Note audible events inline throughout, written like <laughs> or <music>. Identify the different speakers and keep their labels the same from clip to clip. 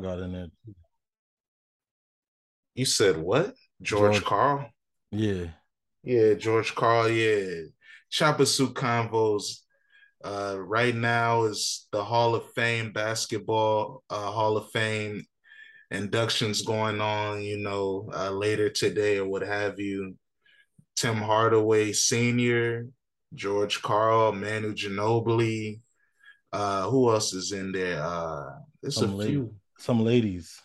Speaker 1: Karl got in there.
Speaker 2: You said what? George, George Karl?
Speaker 1: Yeah.
Speaker 2: Yeah, George Karl, yeah. Choppa Suit Convos. Uh, right now is the Hall of Fame basketball uh, Hall of Fame inductions going on, you know, uh, later today or what have you. Tim Hardaway Sr., George Karl, Manu Ginobili. Uh, who else is in there? Uh, there's some
Speaker 1: a few. Some ladies.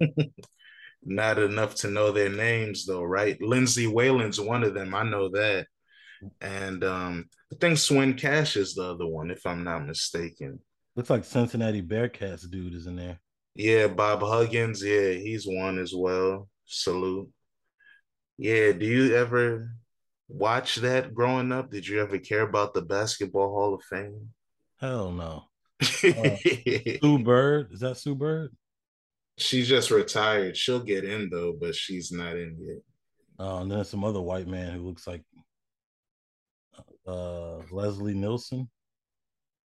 Speaker 1: <laughs>
Speaker 2: Not enough to know their names though, right? Lindsay Whalen's one of them. I know that. And um, I think Swin Cash is the other one, if I'm not mistaken.
Speaker 1: Looks like Cincinnati Bearcats dude is in there.
Speaker 2: Yeah, Bob Huggins. Yeah, he's one as well. Salute. Yeah, do you ever watch that growing up? Did you ever care about the Basketball Hall of Fame?
Speaker 1: Hell no. Uh, <laughs> Sue Bird. Is that Sue Bird?
Speaker 2: She's just retired. She'll get in though, but she's not in yet.
Speaker 1: Uh, and then some other white man who looks like uh, Leslie Nielsen.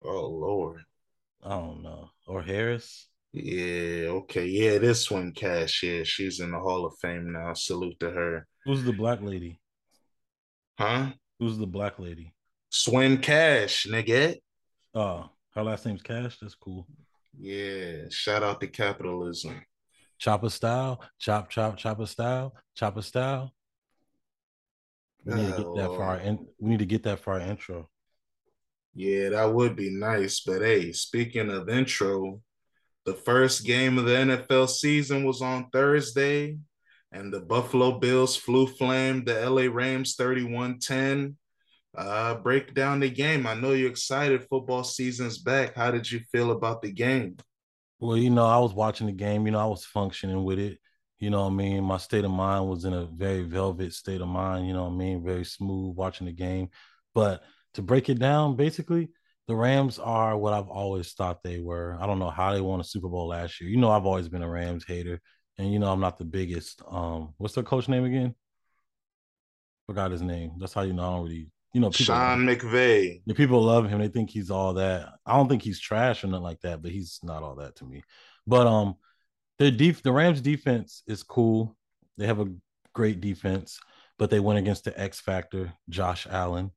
Speaker 2: Oh Lord.
Speaker 1: I don't know. Or Harris.
Speaker 2: Yeah, okay. Yeah, this one, Cash. Yeah, she's in the Hall of Fame now. Salute to her.
Speaker 1: Who's the black lady?
Speaker 2: Huh?
Speaker 1: Who's the black lady?
Speaker 2: Swin Cash, nigga.
Speaker 1: Oh, her last name's Cash. That's cool.
Speaker 2: Yeah, shout out to capitalism.
Speaker 1: Chopper style, chop, chop, chopper style, chopper style. We need to get that for our oh, in, we need to get that for our intro.
Speaker 2: Yeah, that would be nice. But hey, speaking of intro, the first game of the NFL season was on Thursday, and the Buffalo Bills flew flame the LA Rams 31 10. Uh, break down the game. I know you're excited. Football season's back. How did you feel about the game?
Speaker 1: Well, you know, I was watching the game. You know, I was functioning with it. You know I mean? My state of mind was in a very velvet state of mind. You know I mean? Very smooth watching the game. But to break it down, basically, the Rams are what I've always thought they were. I don't know how they won a Super Bowl last year. You know, I've always been a Rams hater, and you know, I'm not the biggest. Um, what's their coach name again? Forgot his name. That's how you know I don't really. You know,
Speaker 2: people Sean McVay.
Speaker 1: The people love him. They think he's all that. I don't think he's trash or nothing like that, but he's not all that to me. But um, the def- the Rams defense is cool. They have a great defense, but they went against the X factor, Josh Allen.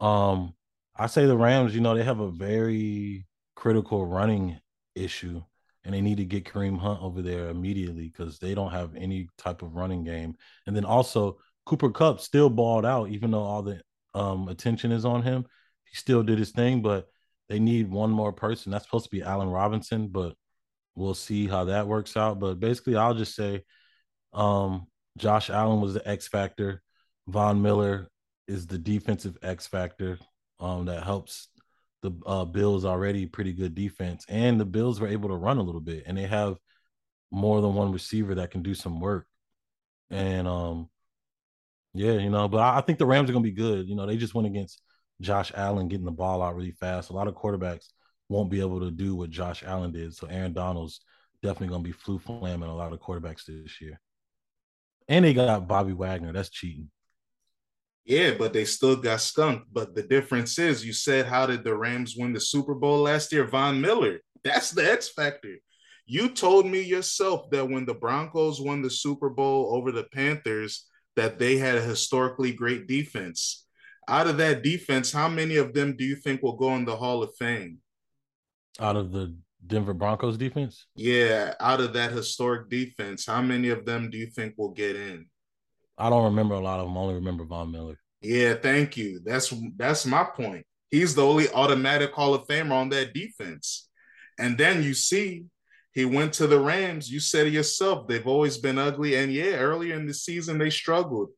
Speaker 1: Um, I say the Rams, you know, they have a very critical running issue, and they need to get Kareem Hunt over there immediately because they don't have any type of running game. And then also Cooper Kupp still balled out, even though all the um, attention is on him. He still did his thing, but they need one more person. That's supposed to be Allen Robinson, but we'll see how that works out. But basically, I'll just say um, Josh Allen was the X factor. Von Miller is the defensive X factor um, that helps the uh, Bills already pretty good defense, and the Bills were able to run a little bit, and they have more than one receiver that can do some work. And um, yeah, you know, but I, think the Rams are gonna be good. You know, they just went against Josh Allen getting the ball out really fast. A lot of quarterbacks won't be able to do what Josh Allen did. So Aaron Donald's definitely gonna be flu flamming a lot of quarterbacks this year. And they got Bobby Wagner. That's cheating.
Speaker 2: Yeah, but they still got skunked. But the difference is, you said, how did the Rams win the Super Bowl last year? Von Miller. <laughs> That's the X factor. You told me yourself that when the Broncos won the Super Bowl over the Panthers, that they had a historically great defense. Out of that defense, how many of them do you think will go in the Hall of Fame?
Speaker 1: Out of the Denver Broncos defense?
Speaker 2: Yeah, out of that historic defense, how many of them do you think will get in?
Speaker 1: I don't remember a lot of them. I only remember Von Miller.
Speaker 2: Yeah, thank you. That's that's my point. He's the only automatic Hall of Famer on that defense. And then you see he went to the Rams. You said it yourself. They've always been ugly. And yeah, earlier in the season they struggled.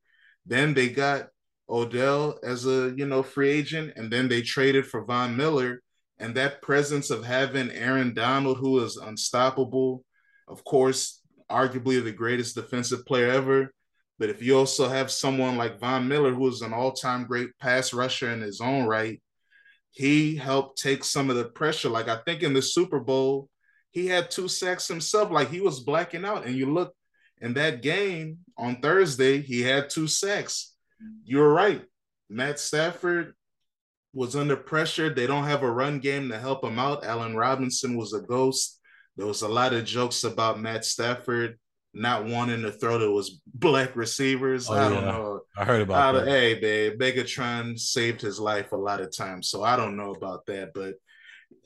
Speaker 2: Then they got Odell as a you know free agent, and then they traded for Von Miller. And that presence of having Aaron Donald, who is unstoppable, of course, arguably the greatest defensive player ever, but if you also have someone like Von Miller, who is an all-time great pass rusher in his own right, he helped take some of the pressure. Like I think in the Super Bowl, he had two sacks himself. Like he was blacking out. And you look in that game on Thursday, he had two sacks. You're right. Matt Stafford was under pressure. They don't have a run game to help him out. Allen Robinson was a ghost. There was a lot of jokes about Matt Stafford not wanting to throw to his black receivers. Oh, I don't yeah. know.
Speaker 1: I heard about
Speaker 2: I, that. Hey, babe, Megatron saved his life a lot of times, so I don't know about that. But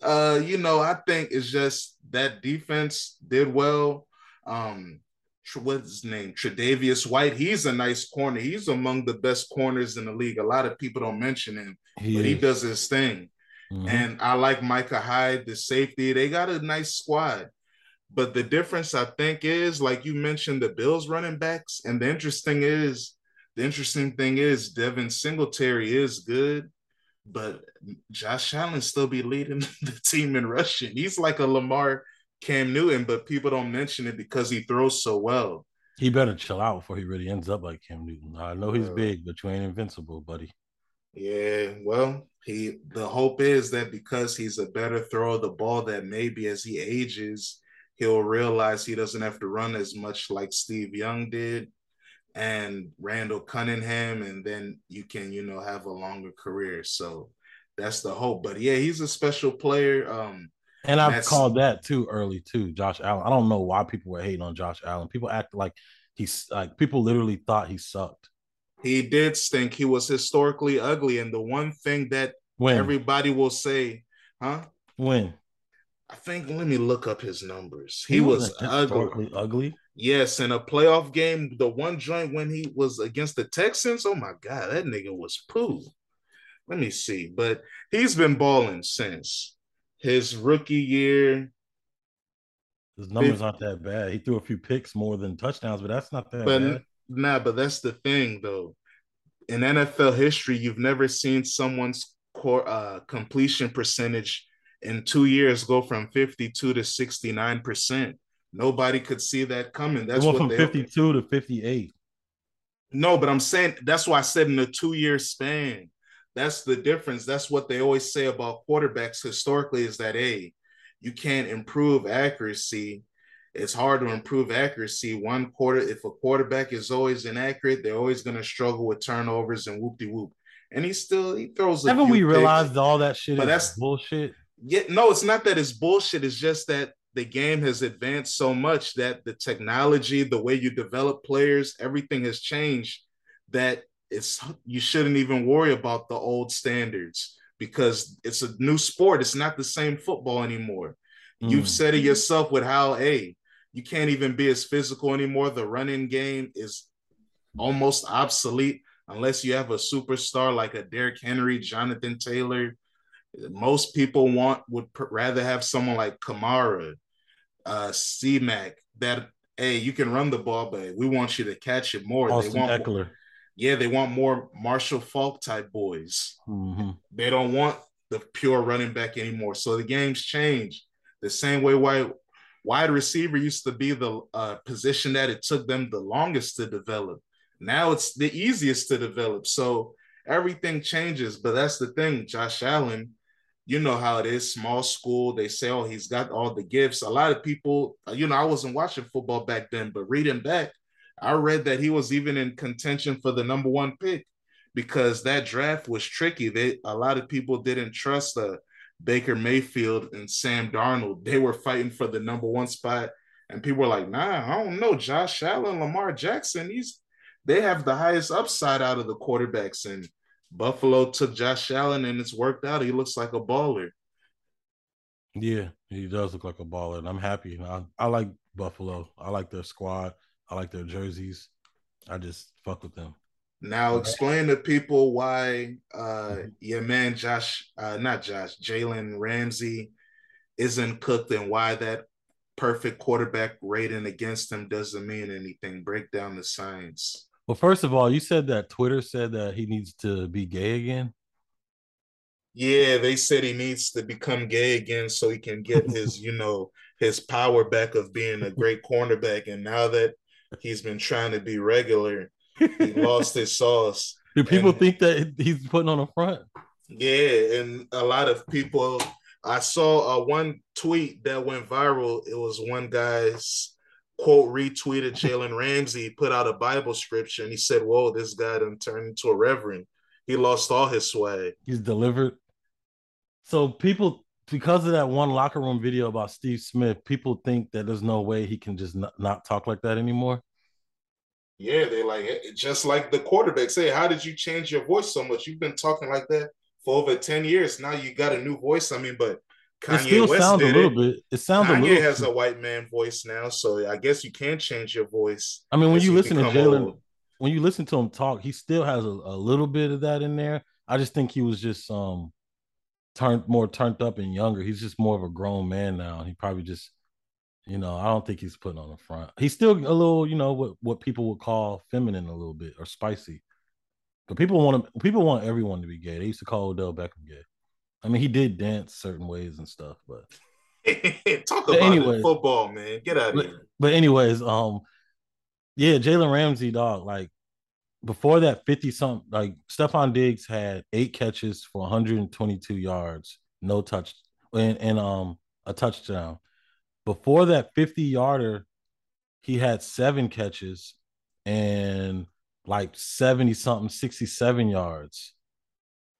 Speaker 2: uh, you know, I think it's just that defense did well. Um, what's his name? Tre'Davious White. He's a nice corner. He's among the best corners in the league. A lot of people don't mention him, he but is. he does his thing. Mm-hmm. And I like Micah Hyde, the safety. They got a nice squad. But the difference, I think, is like you mentioned the Bills running backs. And the interesting is the interesting thing is Devin Singletary is good, but Josh Allen still be leading <laughs> the team in rushing. He's like a Lamar Cam Newton, but people don't mention it because he throws so well.
Speaker 1: He better chill out before he really ends up like Cam Newton. I know he's big, but you ain't invincible, buddy.
Speaker 2: Yeah, well, he the hope is that because he's a better thrower of the ball, that maybe as he ages, he'll realize he doesn't have to run as much like Steve Young did and Randall Cunningham, and then you can, you know, have a longer career. So that's the hope. But yeah, he's a special player. Um,
Speaker 1: and I've called that too early too, Josh Allen. I don't know why people were hating on Josh Allen. People act like he's like people literally thought he sucked.
Speaker 2: He did stink. He was historically ugly. And the one thing that when? everybody will say, huh?
Speaker 1: When?
Speaker 2: I think let me look up his numbers. He, he was ugly.
Speaker 1: ugly.
Speaker 2: Yes, in a playoff game, the one joint when he was against the Texans. Oh my god, that nigga was poo. Let me see, but he's been balling since his rookie year.
Speaker 1: His numbers aren't that bad. He threw a few picks more than touchdowns, but that's not that
Speaker 2: but,
Speaker 1: bad.
Speaker 2: Nah, but that's the thing though. In NFL history, you've never seen someone's core uh, completion percentage in two years go from 52 to 69 percent. Nobody could see that coming. That's what
Speaker 1: from they, 52 to 58.
Speaker 2: No, but I'm saying that's why I said in a two year span. That's the difference. That's what they always say about quarterbacks historically is that, hey, you can't improve accuracy. It's hard to improve accuracy. One quarter, if a quarterback is always inaccurate, they're always going to struggle with turnovers and whoop de whoop. And he still he throws.
Speaker 1: Haven't we realized all that shit but that's bullshit?
Speaker 2: Yeah, no, it's not that it's bullshit. It's just that the game has advanced so much that the technology, the way you develop players, everything has changed. That it's you shouldn't even worry about the old standards because it's a new sport. It's not the same football anymore. Mm. You've said it yourself with how, hey, you can't even be as physical anymore. The running game is almost obsolete unless you have a superstar like a Derrick Henry, Jonathan Taylor. Most people want would rather have someone like Kamara, uh, C-Mac, that hey, you can run the ball, but we want you to catch it more.
Speaker 1: Austin
Speaker 2: they want
Speaker 1: Ekeler.
Speaker 2: More, yeah, they want more Marshall Faulk type boys.
Speaker 1: Mm-hmm.
Speaker 2: They don't want the pure running back anymore. So the game's changed. The same way wide wide receiver used to be the uh, position that it took them the longest to develop. Now it's the easiest to develop. So everything changes. But that's the thing, Josh Allen. You know how it is, small school. They say, oh, he's got all the gifts. A lot of people, you know, I wasn't watching football back then, but reading back, I read that he was even in contention for the number one pick because that draft was tricky. They a lot of people didn't trust uh, Baker Mayfield and Sam Darnold. They were fighting for the number one spot, and people were like, "Nah, I don't know." Josh Allen, Lamar Jackson, these they have the highest upside out of the quarterbacks, and Buffalo took Josh Allen, and it's worked out. He looks like a baller.
Speaker 1: Yeah, he does look like a baller, and I'm happy. I, I like Buffalo. I like their squad. I like their jerseys. I just fuck with them.
Speaker 2: Now explain to people why uh mm-hmm. your man Josh, uh not Josh, Jalen Ramsey isn't cooked and why that perfect quarterback rating against him doesn't mean anything. Break down the science.
Speaker 1: Well, first of all, you said that Twitter said that he needs to be gay again.
Speaker 2: Yeah, they said he needs to become gay again so he can get his, <laughs> you know, his power back of being a great cornerback. And now that he's been trying to be regular. He lost his sauce. <laughs>
Speaker 1: Do people and, think that he's putting on a front?
Speaker 2: Yeah, and a lot of people. I saw uh, one tweet that went viral. It was one guy's quote retweeted Jalen Ramsey put out a Bible scripture and he said, "Whoa, this guy done turned into a reverend. He lost all his swag.
Speaker 1: He's delivered." So people because of that one locker room video about Steve Smith, people think that there's no way he can just not, not talk like that anymore.
Speaker 2: Yeah, they like eh, just like the quarterback say, how did you change your voice so much? You've been talking like that for over 10 years. Now you got a new voice. I mean, but
Speaker 1: Kanye it still West sounds a little it. bit. It sounds Kanye a little bit
Speaker 2: has a white man voice now, so I guess you can change your voice.
Speaker 1: I mean, when you listen to Jalen, when you listen to him talk, he still has a, a little bit of that in there. I just think he was just um turned more turned up and younger. He's just more of a grown man now. He probably just, you know, I don't think he's putting on the front. He's still a little, you know, what what people would call feminine a little bit or spicy. But people want to, people want everyone to be gay. They used to call Odell Beckham gay. I mean, he did dance certain ways and stuff, but <laughs>
Speaker 2: talk about anyways, football, man. Get out of
Speaker 1: but,
Speaker 2: here.
Speaker 1: But anyways, um, yeah, Jalen Ramsey, dog, like before that 50 something, like Stefon Diggs had eight catches for 122 yards, no touch, and, and um a touchdown. Before that 50 yarder, he had seven catches and like 70 something, 67 yards.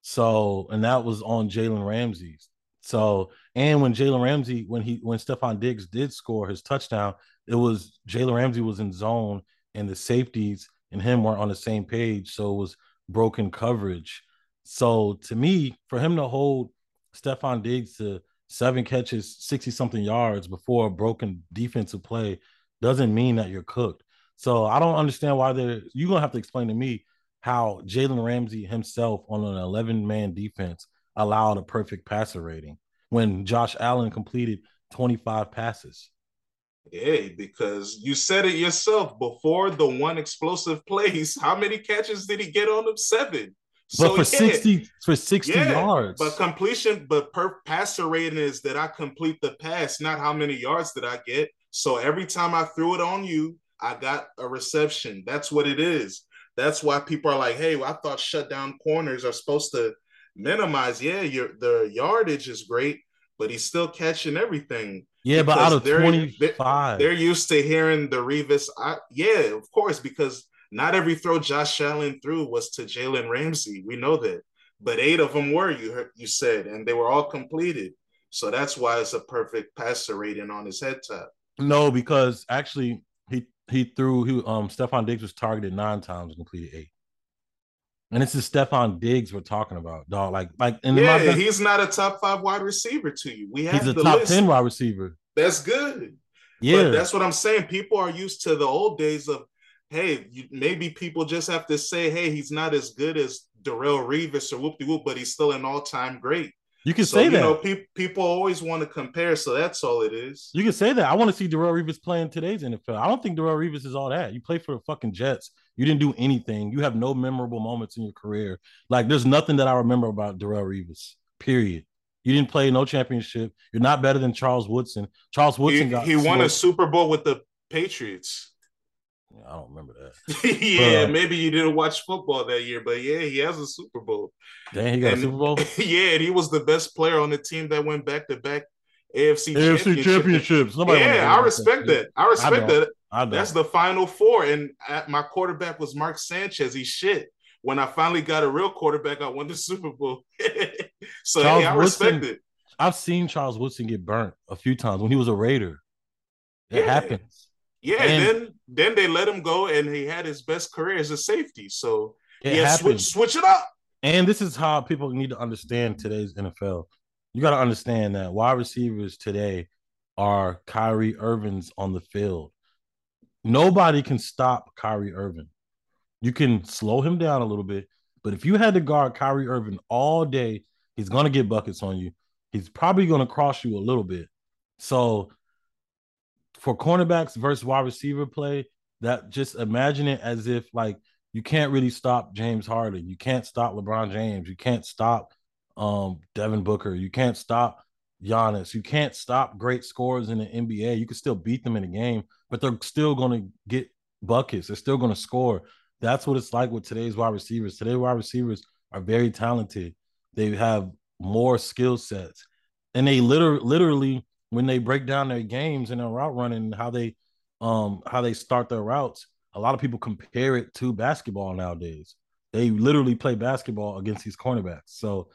Speaker 1: So, and that was on Jalen Ramsey. So, and when Jalen Ramsey, when he when Stefon Diggs did score his touchdown, it was Jalen Ramsey was in zone and the safeties and him weren't on the same page. So it was broken coverage. So to me, for him to hold Stefon Diggs to seven catches, 60 something yards before a broken defensive play doesn't mean that you're cooked. So I don't understand why they're you're gonna have to explain to me how Jalen Ramsey himself on an 11 man defense allowed a perfect passer rating when Josh Allen completed 25 passes.
Speaker 2: Yeah, because you said it yourself before the one explosive <laughs> plays. How many catches did he get on them? Seven.
Speaker 1: But so, for yeah. 60 for 60 yeah, yards.
Speaker 2: But completion, but per passer rating is that I complete the pass, not how many yards did I get. So every time I threw it on you, I got a reception. That's what it is. That's why people are like, hey, well, I thought shutdown corners are supposed to minimize. Yeah, your the yardage is great, but he's still catching everything.
Speaker 1: Yeah, but out of they're, 25,
Speaker 2: they're, used to hearing the Revis. I, yeah, of course, because not every throw Josh Allen threw was to Jalen Ramsey. We know that, but eight of them were. You heard, you said, and they were all completed. So that's why it's a perfect passer rating on his head top.
Speaker 1: No, because actually he he threw he um Stefon Diggs was targeted nine times and completed eight. And this is Stefon Diggs we're talking about, dog. Like, like,
Speaker 2: and yeah, best, he's not a top five wide receiver to you. We have
Speaker 1: he's a top list. ten wide receiver.
Speaker 2: That's good. Yeah, but that's what I'm saying. People are used to the old days of, hey, you, maybe people just have to say, hey, he's not as good as Darrelle Revis or whoop de whoop, but he's still an all time great.
Speaker 1: You can so, say that. You know,
Speaker 2: pe- people always want to compare, so that's all it is.
Speaker 1: You can say that. I want to see Darrelle Revis playing today's NFL. I don't think Darrelle Revis is all that. You play for the fucking Jets. You didn't do anything. You have no memorable moments in your career. Like there's nothing that I remember about Darrelle Revis. Period. You didn't play no championship. You're not better than Charles Woodson. Charles Woodson
Speaker 2: he,
Speaker 1: got
Speaker 2: he won a Super Bowl with the Patriots.
Speaker 1: I don't remember
Speaker 2: that. <laughs> yeah, but, uh, maybe you didn't watch football that year, but yeah, he has a Super Bowl.
Speaker 1: Damn, he got and, a Super Bowl. <laughs>
Speaker 2: yeah, and he was the best player on the team that went back to back AFC,
Speaker 1: AFC championships.
Speaker 2: yeah, I respect that. I respect I that. I That's the final four, and my quarterback was Mark Sanchez. He shit. When I finally got a real quarterback, I won the Super Bowl. <laughs> so hey, I Woodson, respect it.
Speaker 1: I've seen Charles Woodson get burnt a few times when he was a Raider. It yeah. happens.
Speaker 2: Yeah, and then then they let him go, and he had his best career as a safety. So yeah, switch switch it up.
Speaker 1: And this is how people need to understand today's NFL. You got to understand that wide receivers today are Kyrie Irvings on the field. Nobody can stop Kyrie Irving. You can slow him down a little bit, but if you had to guard Kyrie Irving all day, he's going to get buckets on you. He's probably going to cross you a little bit. So for cornerbacks versus wide receiver play, that just imagine it as if like you can't really stop James Harden, you can't stop LeBron James, you can't stop um Devin Booker, you can't stop Giannis, you can't stop great scorers in the NBA. You can still beat them in a game, but they're still going to get buckets. They're still going to score. That's what it's like with today's wide receivers. Today's wide receivers are very talented. They have more skill sets, and they literally, literally when they break down their games and their route running, how they um how they start their routes, a lot of people compare it to basketball nowadays. They literally play basketball against these cornerbacks. So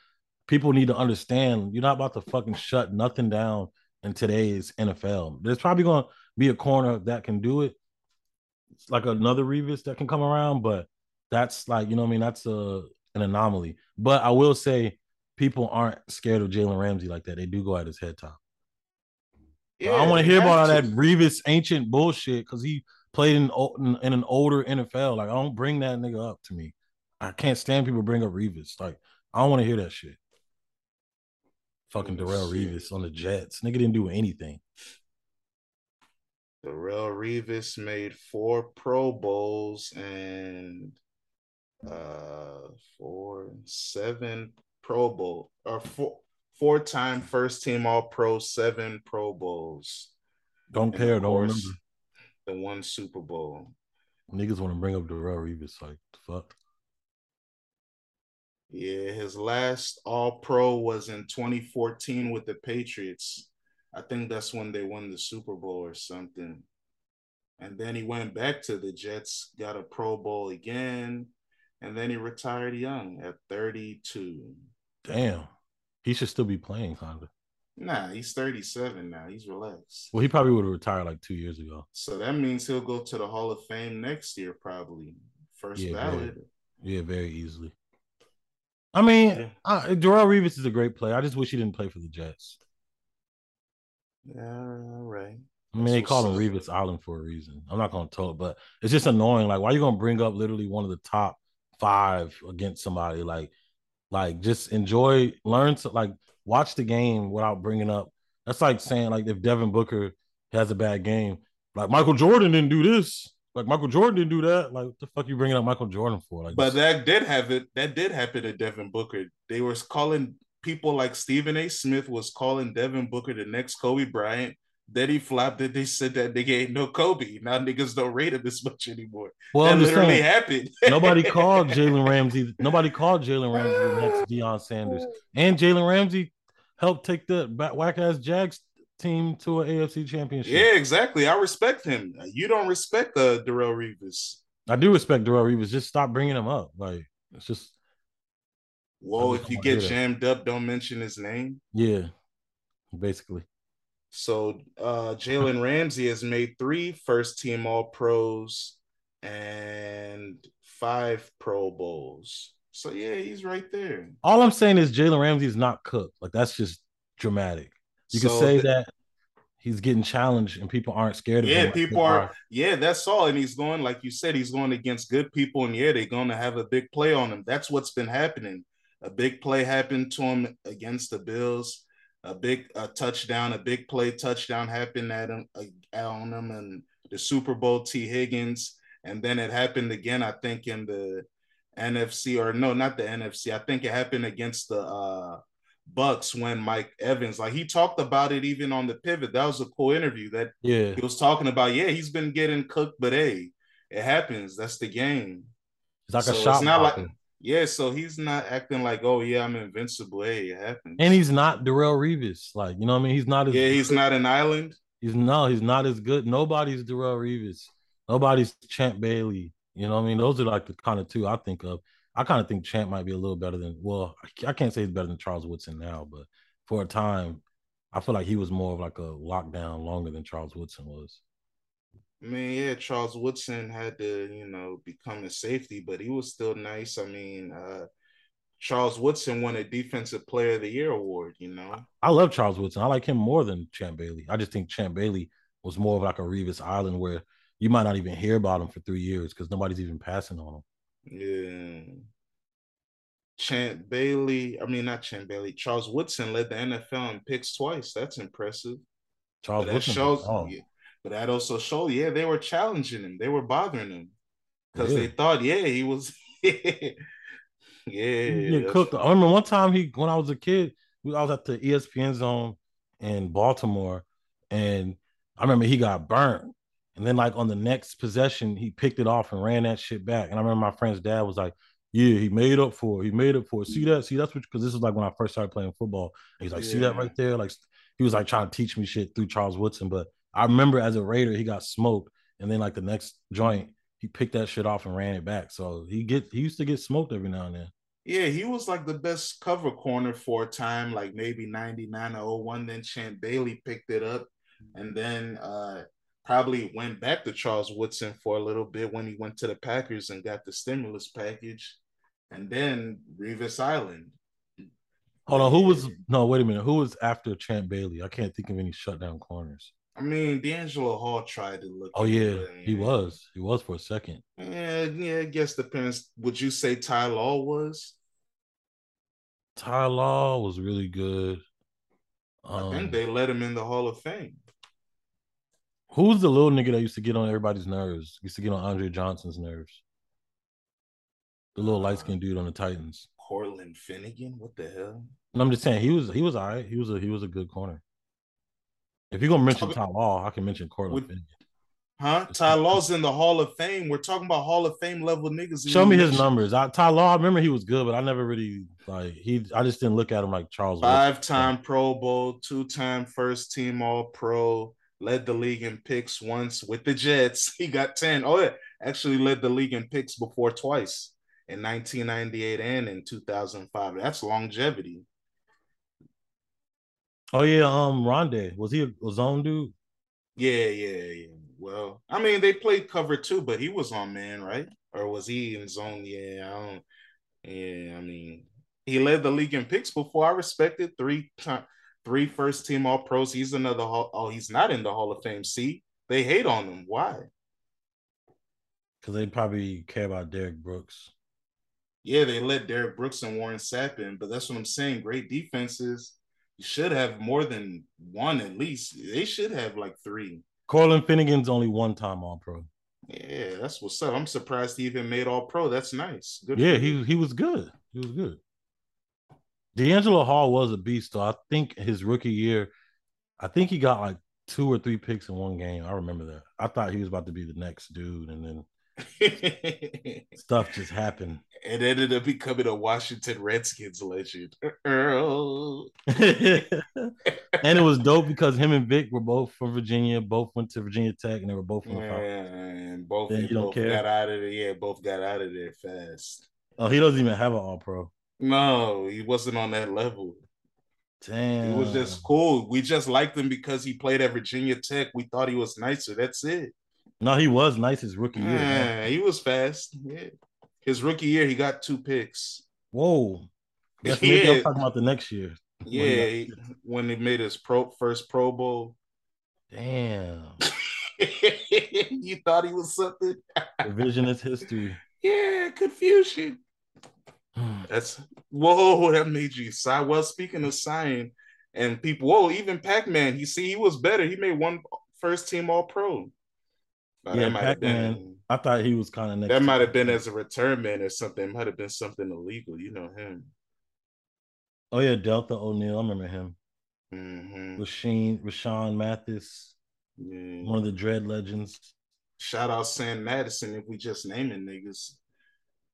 Speaker 1: people need to understand you're not about to fucking shut nothing down in today's NFL. There's probably going to be a corner that can do it. It's like another Revis that can come around, but that's like, you know what I mean? That's a an anomaly. But I will say people aren't scared of Jalen Ramsey like that. They do go at his head top. Yeah, I don't want to hear about all that Revis ancient bullshit because he played in, in an older NFL. Like, I don't bring that nigga up to me. I can't stand people bring up Revis. Like, I don't want to hear that shit. Fucking Darrelle Revis on the Jets. Nigga didn't do anything.
Speaker 2: Darrelle Revis made four Pro Bowls and uh four seven Pro Bowl or four four time first team All Pro, seven Pro Bowls.
Speaker 1: Don't care. Don't remember
Speaker 2: the one Super Bowl.
Speaker 1: Niggas want to bring up Darrelle Revis, like fuck.
Speaker 2: Yeah, his last All Pro was in 2014 with the Patriots. I think that's when they won the Super Bowl or something. And then he went back to the Jets, got a Pro Bowl again, and then he retired young at 32.
Speaker 1: Damn. He should still be playing, kind of.
Speaker 2: Nah, he's 37 now. He's relaxed.
Speaker 1: Well, he probably would have retired like two years ago.
Speaker 2: So that means he'll go to the Hall of Fame next year, probably. First yeah, ballot.
Speaker 1: Very, yeah, very easily. I mean, yeah. uh, Darrelle Revis is a great player. I just wish he didn't play for the Jets.
Speaker 2: Yeah, all right.
Speaker 1: I mean, That's they call him Revis Island for a reason. I'm not gonna talk, but it's just annoying. Like, why are you gonna bring up literally one of the top five against somebody? Like, like just enjoy, learn to like watch the game without bringing up. That's like saying like if Devin Booker has a bad game, like Michael Jordan didn't do this. Like Michael Jordan didn't do that. Like what the fuck you bringing up Michael Jordan for? Like,
Speaker 2: but that did have it. That did happen to Devin Booker. They were calling people like Stephen A. Smith was calling Devin Booker the next Kobe Bryant. Then he flopped it. They said that they ain't no Kobe. Now niggas don't rate him as much anymore. Well, that literally happened.
Speaker 1: nobody <laughs> called Jalen Ramsey. Nobody called Jalen Ramsey the next Deion Sanders. And Jalen Ramsey helped take the whack ass Jags team to an AFC championship.
Speaker 2: Yeah, exactly. I respect him. You don't respect uh, Darrelle Revis.
Speaker 1: I do respect Darrelle Revis. Just stop bringing him up. Like it's just.
Speaker 2: Well, if you get jammed up, don't mention his name.
Speaker 1: Yeah, basically.
Speaker 2: So uh Jalen <laughs> Ramsey has made three first team All Pros and five Pro Bowls. So yeah, he's right there.
Speaker 1: All I'm saying is Jalen Ramsey is not cooked. Like that's just dramatic. You so can say that he's getting challenged and people aren't scared of
Speaker 2: yeah,
Speaker 1: him.
Speaker 2: Yeah, people are. Yeah, that's all. And he's going, like you said, he's going against good people, and yeah, they're going to have a big play on him. That's what's been happening. A big play happened to him against the Bills. A big a touchdown, a big play touchdown happened at him uh, on him, and the Super Bowl. T Higgins, and then it happened again. I think in the NFC or no, not the NFC. I think it happened against the uh Bucks when Mike Evans, like he talked about it even on the pivot. That was a cool interview that
Speaker 1: yeah
Speaker 2: he was talking about. Yeah, he's been getting cooked, but hey, it happens. That's the game.
Speaker 1: It's like so a shot. It's not like
Speaker 2: yeah, so he's not acting like, oh yeah, I'm invincible. Hey, it happens.
Speaker 1: And he's not Darrelle Revis. Like, you know what I mean? He's not
Speaker 2: as Yeah, he's not an island.
Speaker 1: He's no, he's not as good. Nobody's Darrelle Revis. Nobody's Champ Bailey. You know what I mean? Those are like the kind of two I think of. I kind of think Champ might be a little better than. Well, I can't say he's better than Charles Woodson now, but for a time, I feel like he was more of like a lockdown longer than Charles Woodson was.
Speaker 2: I mean, yeah, Charles Woodson had to, you know, become a safety, but he was still nice. I mean, uh, Charles Woodson won a Defensive Player of the Year award. You know,
Speaker 1: I love Charles Woodson. I like him more than Champ Bailey. I just think Champ Bailey was more of like a Revis Island where you might not even hear about him for three years because nobody's even passing on him.
Speaker 2: Yeah. Champ Bailey, I mean not Champ Bailey, Charles Woodson led the NFL in picks twice. That's impressive. Charles but Woodson shows, yeah, but that also showed, yeah, they were challenging him, they were bothering him because yeah. they thought, yeah, he was, <laughs> yeah,
Speaker 1: he cooked. I remember one time he, when I was a kid, I was at the ESPN zone in Baltimore, and I remember he got burnt and then like on the next possession, he picked it off and ran that shit back. And I remember my friend's dad was like, "Yeah, he made up for it. He made up for it. See that? See that's what because this is like when I first started playing football. And he's like, yeah. see that right there? Like he was like trying to teach me shit through Charles Woodson. But I remember as a Raider, he got smoked, and then like the next joint, he picked that shit off and ran it back. So he get he used to get smoked every now and then.
Speaker 2: Yeah, he was like the best cover corner for a time, like maybe 99 or 01. Then Champ Bailey picked it up and then uh probably went back to Charles Woodson for a little bit when he went to the Packers and got the stimulus package. And then Revis Island.
Speaker 1: Hold on, who was no? Wait a minute, who was after Champ Bailey? I can't think of any shutdown corners.
Speaker 2: I mean, DeAngelo Hall tried to look.
Speaker 1: Oh yeah, he was. He was for a second.
Speaker 2: Yeah, yeah. I guess depends. Would you say Ty Law was?
Speaker 1: Ty Law was really good.
Speaker 2: Um, I think they let him in the Hall of Fame.
Speaker 1: Who's the little nigga that used to get on everybody's nerves? Used to get on Andre Johnson's nerves. The little light skinned dude on the Titans.
Speaker 2: Cortland Finnegan. What the hell?
Speaker 1: And I'm just saying he was he was all right. He was a he was a good corner. If you're gonna mention Ty Law, I can mention Cortland Finnegan.
Speaker 2: Huh? Ty Law's in the Hall of Fame. We're talking about Hall of Fame level niggas.
Speaker 1: Show me his numbers. I, Ty Law, I remember he was good, but I never really like he. I just didn't look at him like Charles.
Speaker 2: Five time Pro Bowl, two time first team All Pro, led the league in picks once with the Jets. <laughs> He got ten. Oh yeah, actually led the league in picks before twice in 1998 and in 2005. That's longevity.
Speaker 1: Oh yeah, um, Rondé was he a zone dude?
Speaker 2: Yeah, yeah, yeah. Well, I mean, they played cover too, but he was on man, right? Or was he in zone? Yeah, I don't. Yeah, I mean, he led the league in picks before. I respected three three first team All Pros. He's another. Hall, oh, he's not in the Hall of Fame. See, they hate on him. Why?
Speaker 1: Because they probably care about Derrick Brooks.
Speaker 2: Yeah, they let Derrick Brooks and Warren Sapp in, but that's what I'm saying. Great defenses. Should have more than one at least. They should have like three.
Speaker 1: Cortland Finnegan's only one time All Pro.
Speaker 2: Yeah, that's what's up. I'm surprised he even made All Pro. That's nice.
Speaker 1: Good. Yeah, he he was good. He was good. DeAngelo Hall was a beast, though. I think his rookie year, I think he got like two or three picks in one game. I remember that. I thought he was about to be the next dude, and then <laughs> Stuff just happened.
Speaker 2: It ended up becoming a Washington Redskins legend.
Speaker 1: Earl. <laughs> and it was dope because him and Vic were both from Virginia, both went to Virginia Tech, and they were both from the
Speaker 2: yeah, and both, you both got out of there. Yeah, both got out of there fast.
Speaker 1: Oh, he doesn't even have an all pro.
Speaker 2: No, he wasn't on that level.
Speaker 1: Damn.
Speaker 2: It was just cool. We just liked him because he played at Virginia Tech. We thought he was nicer. That's it.
Speaker 1: No, he was nice his rookie year.
Speaker 2: Yeah, he was fast. Yeah. His rookie year, he got two picks.
Speaker 1: Whoa. Maybe yeah. I'm talking about the next year.
Speaker 2: Yeah, when he, when he made his pro first Pro Bowl.
Speaker 1: Damn. <laughs>
Speaker 2: you thought he was something?
Speaker 1: Revisionist history.
Speaker 2: Yeah, confusion. Hmm. That's whoa, that made you sigh. Well, speaking of sighing and people, whoa, even Pac-Man, you see he was better. He made one first team all pro.
Speaker 1: Yeah, Pac-Man. I thought he was kind
Speaker 2: of that might have been as a return man or something. Might have been something illegal. You know him.
Speaker 1: Oh yeah, Deltha O'Neal. I remember him.
Speaker 2: Mm-hmm.
Speaker 1: Rashean Rashawn Mathis, yeah. one of the Dread legends.
Speaker 2: Shout out Sam Madison if we just naming niggas,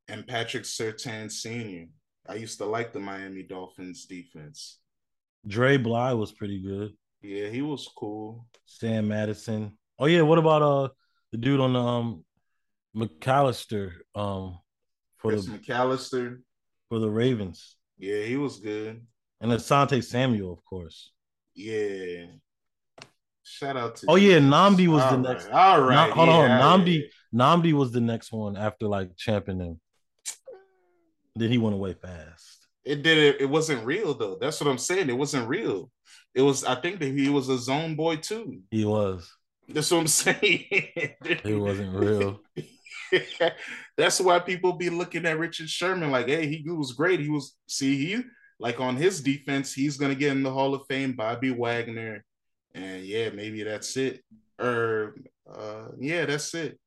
Speaker 2: and Patrick Surtain Senior. I used to like the Miami Dolphins defense.
Speaker 1: Dre Bly was pretty good.
Speaker 2: Yeah, he was cool.
Speaker 1: Sam Madison. Oh yeah, what about uh the dude on the um McAlister um
Speaker 2: for Chris the McAlister
Speaker 1: for the Ravens.
Speaker 2: Yeah, he was good.
Speaker 1: And Asante Samuel, of course.
Speaker 2: Yeah. Shout out to
Speaker 1: Oh yeah, Nnamdi was
Speaker 2: All
Speaker 1: the
Speaker 2: right.
Speaker 1: next.
Speaker 2: All right.
Speaker 1: hold
Speaker 2: yeah,
Speaker 1: on. Nnamdi yeah. Nnamdi was the next one after like championing him. Then he went away fast.
Speaker 2: It did it, it wasn't real though. That's what I'm saying. It wasn't real. It was I think that he was a zone boy too.
Speaker 1: He was.
Speaker 2: That's what I'm saying.
Speaker 1: it wasn't real. <laughs>
Speaker 2: That's why people be looking at Richard Sherman like, hey, he was great. He was see he like on his defense, he's gonna get in the Hall of Fame. Bobby Wagner, and yeah, maybe that's it. Or uh, yeah, that's it.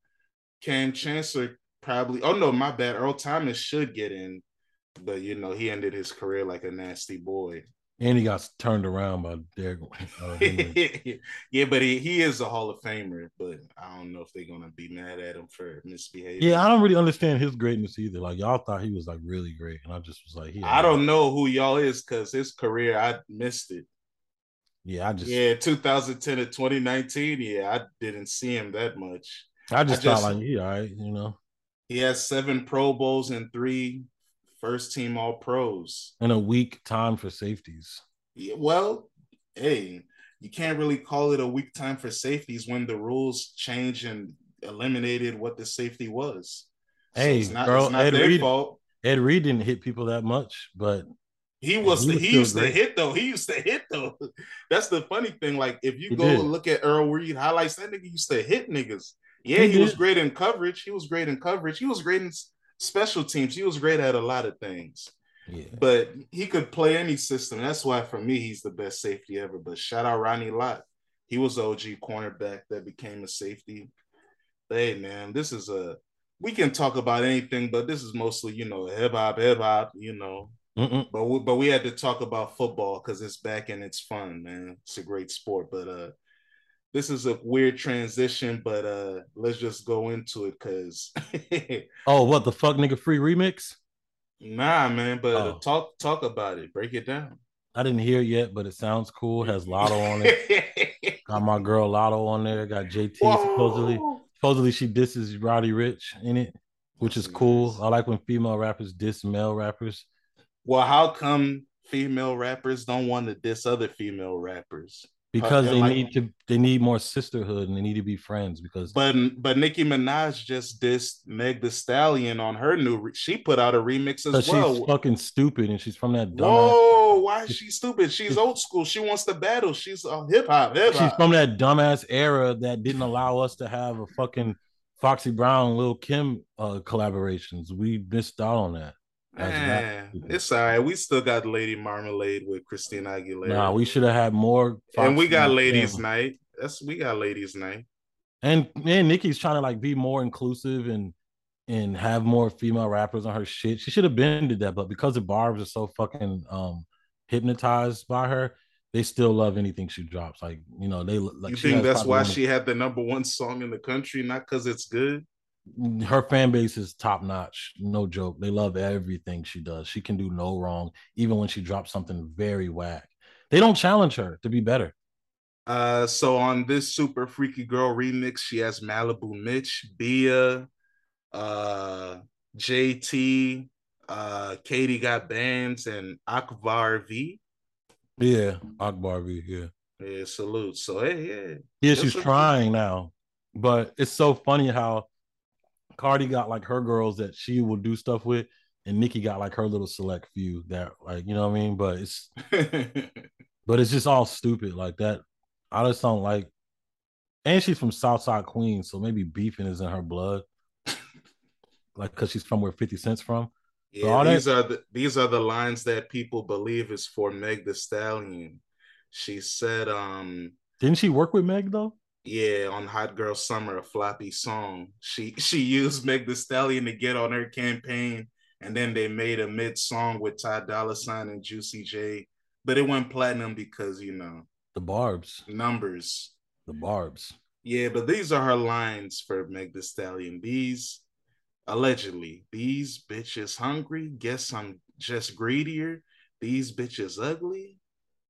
Speaker 2: Kam Chancellor probably. Oh no, my bad. Earl Thomas should get in, but you know he ended his career like a nasty boy.
Speaker 1: And he got turned around by Derek.
Speaker 2: Uh, <laughs> yeah, but he, he is a Hall of Famer, but I don't know if they're gonna be mad at him for misbehaving.
Speaker 1: Yeah, I don't really understand his greatness either. Like y'all thought he was like really great, and I just was like,
Speaker 2: I don't know who y'all is because his career I missed it.
Speaker 1: Yeah, I just
Speaker 2: yeah, 2010 to 2019. Yeah, I didn't see him that much.
Speaker 1: I just, I just thought like he all right, you know.
Speaker 2: He has seven Pro Bowls and three first team all pros.
Speaker 1: In a weak time for safeties.
Speaker 2: Yeah, well, hey, you can't really call it a weak time for safeties when the rules changed and eliminated what the safety was.
Speaker 1: So hey, it's not, girl, it's not Ed their Reed, fault. Ed Reed didn't hit people that much, but
Speaker 2: he was, he, the, he used great. to hit though. He used to hit though. <laughs> That's the funny thing. Like if you he go did. look at Earl Reed highlights, that nigga used to hit niggas. Yeah, he, he was great in coverage. He was great in coverage. He was great in special teams. He was great at a lot of things. Yeah. But he could play any system. That's why for me he's the best safety ever. But shout out Ronnie Lott. He was OG cornerback that became a safety. Hey man, this is a we can talk about anything, but this is mostly, you know, hip hop, hip hop, you know. Mm-mm. But we, but we had to talk about football because it's back and it's fun, man. It's a great sport. But uh this is a weird transition, but uh let's just go into it because <laughs>
Speaker 1: Oh, what the fuck nigga free remix?
Speaker 2: Nah, man, but oh. talk talk about it. Break it down.
Speaker 1: I didn't hear it yet, but it sounds cool. It has Latto on it. <laughs> got my girl Latto on there. Got JT Whoa. supposedly. Supposedly she disses Roddy Ricch in it, which is cool. I like when female rappers diss male rappers.
Speaker 2: Well, how come female rappers don't want to diss other female rappers?
Speaker 1: Because they like, need to they need more sisterhood and they need to be friends because
Speaker 2: but but Nicki Minaj just dissed Meg the Stallion on her new re- she put out a remix as well.
Speaker 1: She's fucking stupid and she's from that
Speaker 2: dumb Whoa, why is <laughs> she stupid? She's old school. She wants to battle. She's a hip hop. She's
Speaker 1: from that dumbass era that didn't allow us to have a fucking Foxy Brown, Lil Kim uh, collaborations. We missed out on that.
Speaker 2: Man, it's all right. We still got Lady Marmalade with Christina Aguilera.
Speaker 1: Nah, we should have had more.
Speaker 2: Fox and we got Ladies Kim. Night. That's we got Ladies Night.
Speaker 1: And man, Nicki's trying to like be more inclusive and and have more female rappers on her shit. She should have been did that, but because the barbs are so fucking um hypnotized by her, they still love anything she drops. Like you know, they like.
Speaker 2: You think that's why she had the number one song in the country, not because it's good?
Speaker 1: Her fan base is top notch. No joke. They love everything she does. She can do no wrong, even when she drops something very whack. They don't challenge her to be better.
Speaker 2: Uh, so on this super freaky girl remix, she has Maliibu Miitch, Bia, uh, JT, uh, Katie got bands, and Akbar V.
Speaker 1: Yeah, Akbar V. Yeah.
Speaker 2: Yeah, salute. So hey, yeah.
Speaker 1: Yeah, she's trying now, but it's so funny how Cardi got like her girls that she will do stuff with, and Nicki got like her little select few that like you know what I mean. But it's <laughs> but it's just all stupid like that. I just don't like. And she's from Southside Queens, so maybe beefing is in her blood, <laughs> like because she's from where Fifty Cent's from.
Speaker 2: Yeah, so these that... are the these are the lines that people believe is for Meg the Stallion. She said, um
Speaker 1: Didn't she work with Meg though?
Speaker 2: Yeah, on Hot Girl Summer, a floppy song. She she used Meg the Stallion to get on her campaign, and then they made a mid song with Ty Dolla Sign and Juicy J, but it went platinum because you know
Speaker 1: the barbs
Speaker 2: numbers.
Speaker 1: The barbs.
Speaker 2: Yeah, but these are her lines for Meg the Stallion. These allegedly, these bitches hungry. Guess I'm just greedier. These bitches ugly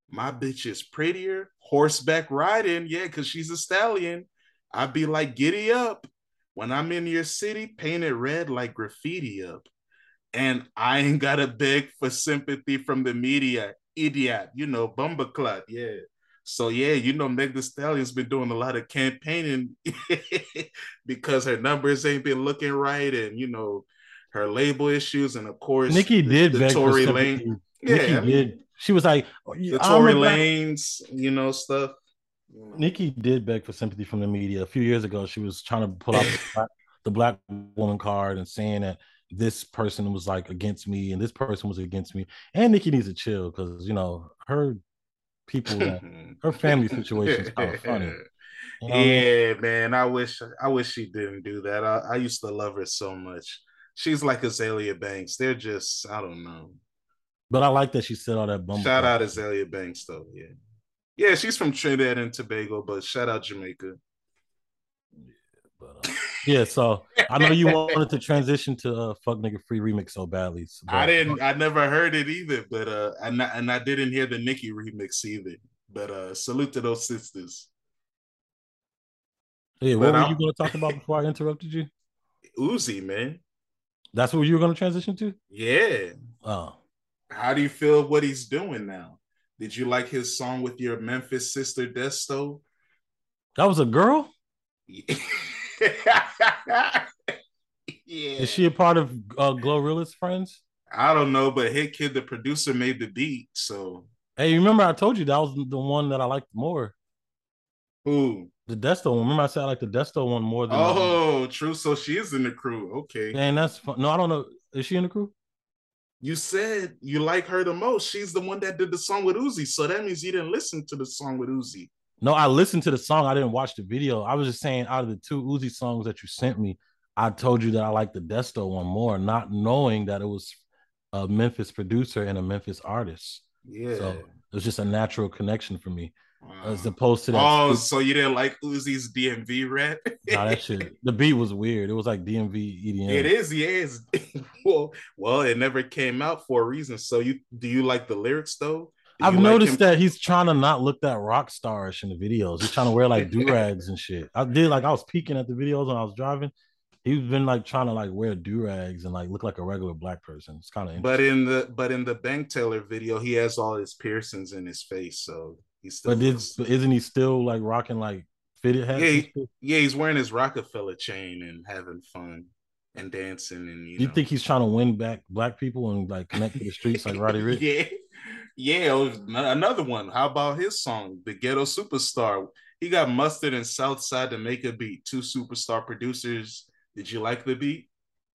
Speaker 2: my bitch is prettier, horseback riding, yeah, because she's a stallion. I'd be like, giddy up. When I'm in your city, painted red like graffiti up. And I ain't gotta beg for sympathy from the media, idiot. You know, Bumbaclut, yeah. So yeah, you know, Meg The Stallion's been doing a lot of campaigning <laughs> because her numbers ain't been looking right, and you know, her label issues, and of course,
Speaker 1: Nicki did the, the Tory Lane. Yeah, Nicki I mean, did she was like oh,
Speaker 2: the Tory Lanez, you know, stuff.
Speaker 1: Nicki did beg for sympathy from the media a few years ago. She was trying to pull out the, <laughs> black, the black woman card and saying that this person was like against me and this person was against me. And Nicki needs to chill because you know her people, <laughs> her family situation is kind of funny. <laughs>
Speaker 2: You know yeah, I mean? man. I wish I wish she didn't do that. I, I used to love her so much. She's like Azealia Banks. They're just I don't know.
Speaker 1: But I like that she said all that bumble.
Speaker 2: Shout out Azealia Banks though, yeah. Yeah, she's from Trinidad and Tobago, but shout out Jamaica.
Speaker 1: Yeah, but, uh, yeah so I know you wanted to transition to uh, "Fuck Nigga Free" remix so badly. So,
Speaker 2: I didn't. I never heard it either, but uh, and I, and I didn't hear the Nicki remix either. But uh, salute to those sisters.
Speaker 1: Yeah, what but were I'm, you going to talk about before I interrupted you?
Speaker 2: Uzi, man.
Speaker 1: That's what you were gonna transition to?
Speaker 2: Yeah.
Speaker 1: Oh.
Speaker 2: How do you feel what he's doing now? Did you like his song with your Memphis sister Desto?
Speaker 1: That was a girl? <laughs>
Speaker 2: yeah.
Speaker 1: Is she a part of uh, Glorilla's friends?
Speaker 2: I don't know, but Hitkidd, the producer, made the beat. So
Speaker 1: Hey, remember I told you that was the one that I liked more.
Speaker 2: who?
Speaker 1: The Desto one. Remember I said I like the Desto one more than
Speaker 2: Oh, true. So she is in the crew. Okay.
Speaker 1: And that's fun. No, I don't know. Is she in the crew?
Speaker 2: You said you like her the most. She's the one that did the song with Uzi. So that means you didn't listen to the song with Uzi.
Speaker 1: No, I listened to the song. I didn't watch the video. I was just saying out of the two Uzi songs that you sent me, I told you that I like the Desto one more, not knowing that it was a Memphis producer and a Memphis artist.
Speaker 2: Yeah.
Speaker 1: So it was just a natural connection for me,
Speaker 2: Wow.
Speaker 1: as opposed to that.
Speaker 2: Oh,
Speaker 1: stupid-
Speaker 2: so you didn't like Uzi's DMV rap?
Speaker 1: nah, that shit. The beat was weird. It was like DMV EDM.
Speaker 2: It is, yes. <laughs> well, well, it never came out for a reason. So you do you like the lyrics though? Do
Speaker 1: I've
Speaker 2: you like
Speaker 1: noticed that he's trying to not look that rock starish in the videos. He's trying to wear like <laughs> do rags and shit. I did like I was peeking at the videos when I was driving. He's been like trying to like wear do rags and like look like a regular black person. It's kind of
Speaker 2: But in the but in the Bank Taylor video, he has all his piercings in his face, so he's still.
Speaker 1: But but isn't he still like rocking like fitted hats?
Speaker 2: Yeah, he- yeah, he's wearing his Rockefeller chain and having fun and dancing and you,
Speaker 1: Do you
Speaker 2: know.
Speaker 1: think he's trying to win back black people and like connect to the streets like Roddy <laughs> Ricch?
Speaker 2: yeah, yeah. n- another one. How about his song, "The Ghetto Superstar"? He got Mustard and Southside to make a beat. Two superstar producers. Did you like the beat?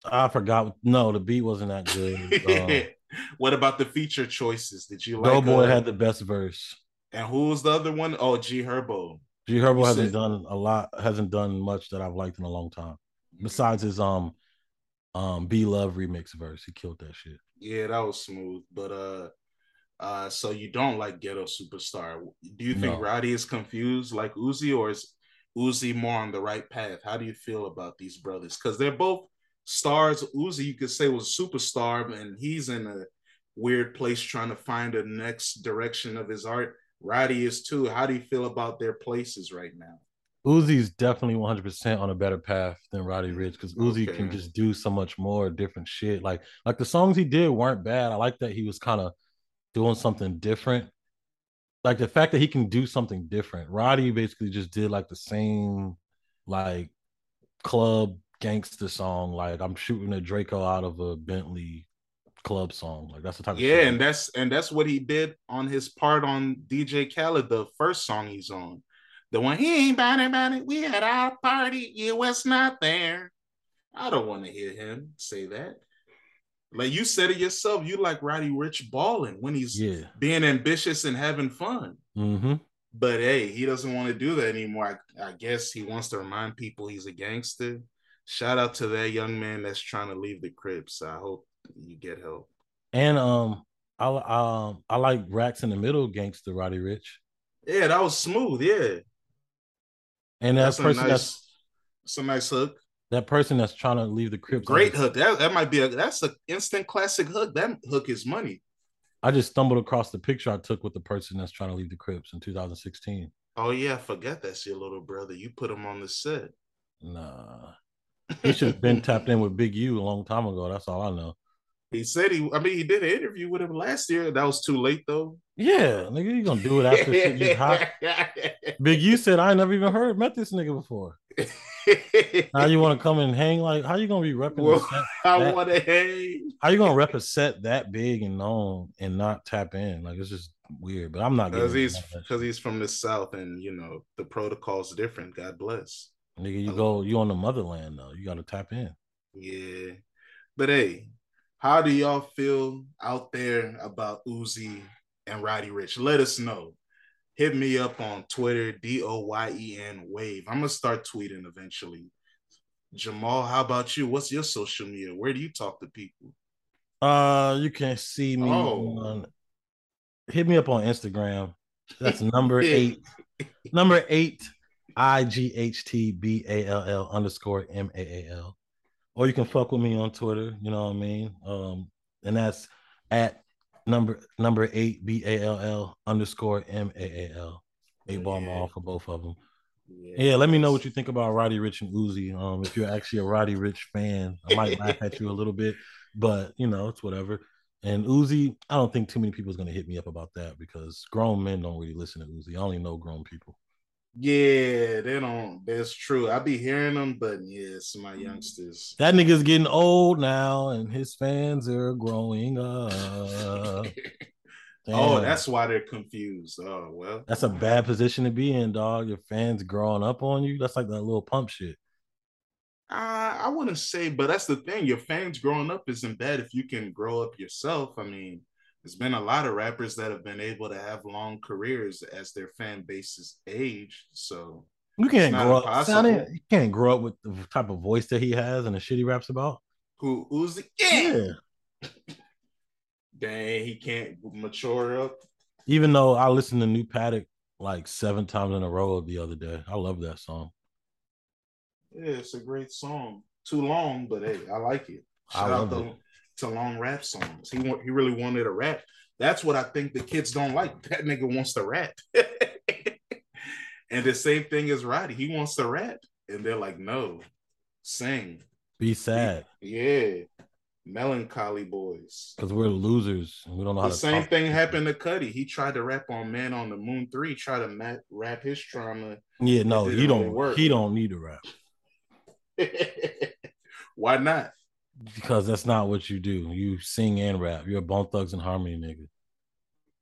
Speaker 1: I forgot. No, the beat wasn't that good. <laughs> Um,
Speaker 2: what about the feature choices? Did you like?
Speaker 1: Doughboy
Speaker 2: uh,
Speaker 1: had the best verse.
Speaker 2: And who's the other one? Oh, G Herbo.
Speaker 1: G Herbo
Speaker 2: You
Speaker 1: hasn't
Speaker 2: said-
Speaker 1: done a lot. Hasn't done much that I've liked in a long time. Besides his um um B Love remix verse, he killed that shit.
Speaker 2: Yeah, that was smooth. But uh uh so you don't like Ghetto Superstar. Do you think
Speaker 1: No.
Speaker 2: Roddy is confused like Uzi or is Uzi more on the right path? How do you feel about these brothers? Because they're both stars. Uzi, you could say, was a superstar, and he's in a weird place trying to find the next direction of his art. Roddy is too. How do you feel about their places right now?
Speaker 1: Uzi's definitely 100% on a better path than Roddy Ricch because Uzi can just do so much more different shit. Like, like the songs he did weren't bad. I like that he was kind of doing something different. Like the fact that he can do something different. Roddy basically just did like the same, like club gangster song. Like I'm shooting a Draco out of a Bentley club song. Like that's the type
Speaker 2: Yeah, and that's and that's what he did on his part on DJ Khaled, the first song he's on. The one he ain't about it, about it. We had our party, you was not there. I don't want to hear him say that. Like you said it yourself, you like Roddy Ricch balling when he's
Speaker 1: yeah.
Speaker 2: being ambitious and having fun.
Speaker 1: Mm-hmm.
Speaker 2: But hey, he doesn't want to do that anymore. I, I guess he wants to remind people he's a gangster. Shout out to that young man that's trying to leave the cribs. I hope you get help.
Speaker 1: And um, I um I like Racks in the Middle gangster Roddy Ricch.
Speaker 2: Yeah, that was smooth. Yeah.
Speaker 1: And that
Speaker 2: That's
Speaker 1: person
Speaker 2: nice,
Speaker 1: that's
Speaker 2: some nice hook.
Speaker 1: that person that's trying to leave the Crips.
Speaker 2: Great hook. That that might be a that's an instant classic hook. That hook is money.
Speaker 1: I just stumbled across the picture I took with the person that's trying to leave the Crips in 2016.
Speaker 2: Oh yeah, forget that's your little brother. You put him on the set.
Speaker 1: Nah. He should have been <laughs> tapped in with Big U a long time ago. That's all I know.
Speaker 2: He said he. I mean, he did an interview with him last year. That was too late though.
Speaker 1: Yeah, nigga, you gonna do it after shit just <laughs> hot. Big U said I never even heard met this nigga before. <laughs> Now you want to come and hang like how you gonna be repping
Speaker 2: Well,
Speaker 1: set? <laughs>
Speaker 2: I want to hang
Speaker 1: How you gonna rep a set that big and known and not tap in? Like it's just weird. But I'm not
Speaker 2: because he's because he's from the south and you know the protocol's different. God bless.
Speaker 1: nigga. You oh. go, you on the motherland though. You gotta tap in.
Speaker 2: Yeah. But hey, how do y'all feel out there about Uzi and Roddy Ricch? Let us know. Hit me up on Twitter, D O Y E N Wave. I'm gonna start tweeting eventually. Jamaal, how about you? What's your social media? Where do you talk to people?
Speaker 1: Uh, you can see me
Speaker 2: Oh.
Speaker 1: on. Hit me up on Instagram. That's <laughs> number eight. number eight. I G H T B A L L underscore M A A L. Or you can fuck with me on Twitter. You know what I mean? Um, and that's at number number eight B A L L underscore M A A L. Eight ball
Speaker 2: Yeah.
Speaker 1: mall for both of them. Yeah, let me know what you think about Roddy Ricch and Uzi. Um, if you're actually a Roddy Ricch fan, I might laugh at you a little bit, but you know, it's whatever. And Uzi, I don't think too many people is gonna hit me up about that because grown men don't really listen to Uzi. I only know grown people.
Speaker 2: Yeah, they don't. That's true. I be hearing them, but yes, my youngsters.
Speaker 1: That nigga's getting old now, and his fans are growing up. <laughs>
Speaker 2: oh, that's why they're confused. Oh well,
Speaker 1: that's a bad position to be in, dog. Your fans growing up on you. That's like that little pump shit.
Speaker 2: Uh, I wouldn't say, but that's the thing. Your fans growing up isn't bad if you can grow up yourself. I mean, there's been a lot of rappers that have been able to have long careers as their fan bases age. So
Speaker 1: you can't grow up. Sounding, you can't grow up with the type of voice that he has and the shit he raps about.
Speaker 2: Who Uzi? Yeah. yeah. Dang, he can't mature up.
Speaker 1: Even though I listened to New Patek like seven times in a row the other day, I love that song.
Speaker 2: Yeah, it's a great song. Too long, but hey, I like it. Shout I love out it to long rap songs. He want, he really wanted a rap. That's what I think the kids don't like. <laughs> That nigga wants to rap. <laughs> and the same thing as Roddy. He wants to rap. And they're like, no, sing.
Speaker 1: Be sad.
Speaker 2: Yeah. Melancholy boys.
Speaker 1: Because we're losers. We don't know the how
Speaker 2: to same thing happened to Cudi. He tried to rap on Man on the Moon 3, try to mat, rap his trauma.
Speaker 1: Yeah, no, he don't work. He don't need to rap. <laughs>
Speaker 2: Why not?
Speaker 1: Because that's not what you do. You sing and rap. You're a Bone Thugs and Harmony nigga.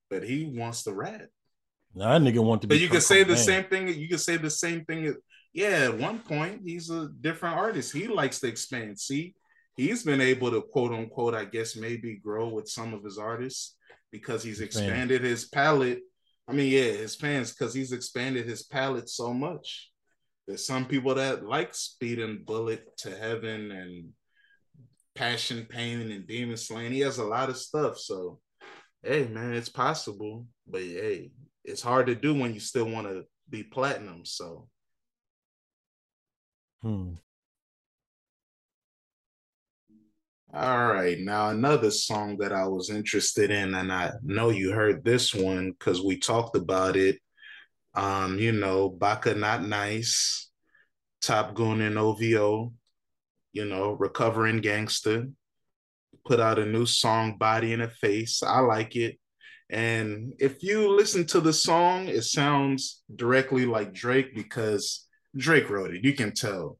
Speaker 2: But he wants to rap.
Speaker 1: Now, that nigga want to
Speaker 2: be. But you can say the same thing. You can say the same thing. Yeah, at one point, he's a different artist. He likes to expand. See, he's been able to quote unquote, I guess, maybe grow with some of his artists because he's expanded his palette. I mean, yeah, his fans, because he's expanded his palette so much. There's some people that like Speed and Bullet to Heaven and passion pain and demon slaying. He has a lot of stuff. So, hey, man, it's possible. But hey, it's hard to do when you still want to be platinum. So,
Speaker 1: hmm.
Speaker 2: All right, now another song that I was interested in, and I know you heard this one because we talked about it. Um, you know, Baka Not Nice, Top Gun and OVO you know, recovering gangster, put out a new song, Body in a Face. I like it. And if you listen to the song, it sounds directly like Drake because Drake wrote it. You can tell.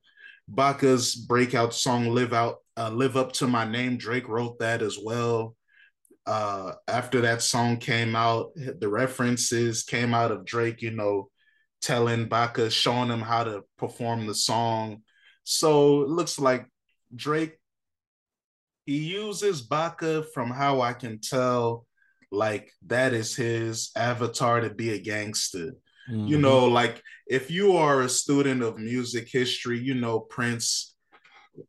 Speaker 2: Baka's breakout song "Live Out," uh, "Live Up to My Name." Drake wrote that as well. Uh, after that song came out, the references came out of Drake. You know, telling Baka, showing him how to perform the song, so it looks like Drake, he uses Baka from how I can tell, like that is his avatar to be a gangster. Mm-hmm. You know, like if you are a student of music history, you know Prince,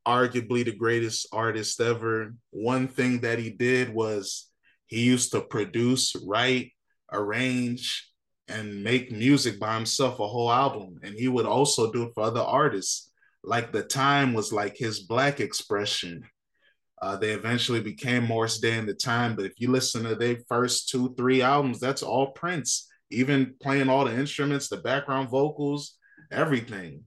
Speaker 2: arguably the greatest artist ever. One thing that he did was he used to produce, write, arrange, and make music by himself, a whole album. And he would also do it for other artists like the time was like his black expression. Uh, they eventually became Morris Day in the time, but if you listen to their first two, three albums, that's all Prince, even playing all the instruments, the background vocals, everything.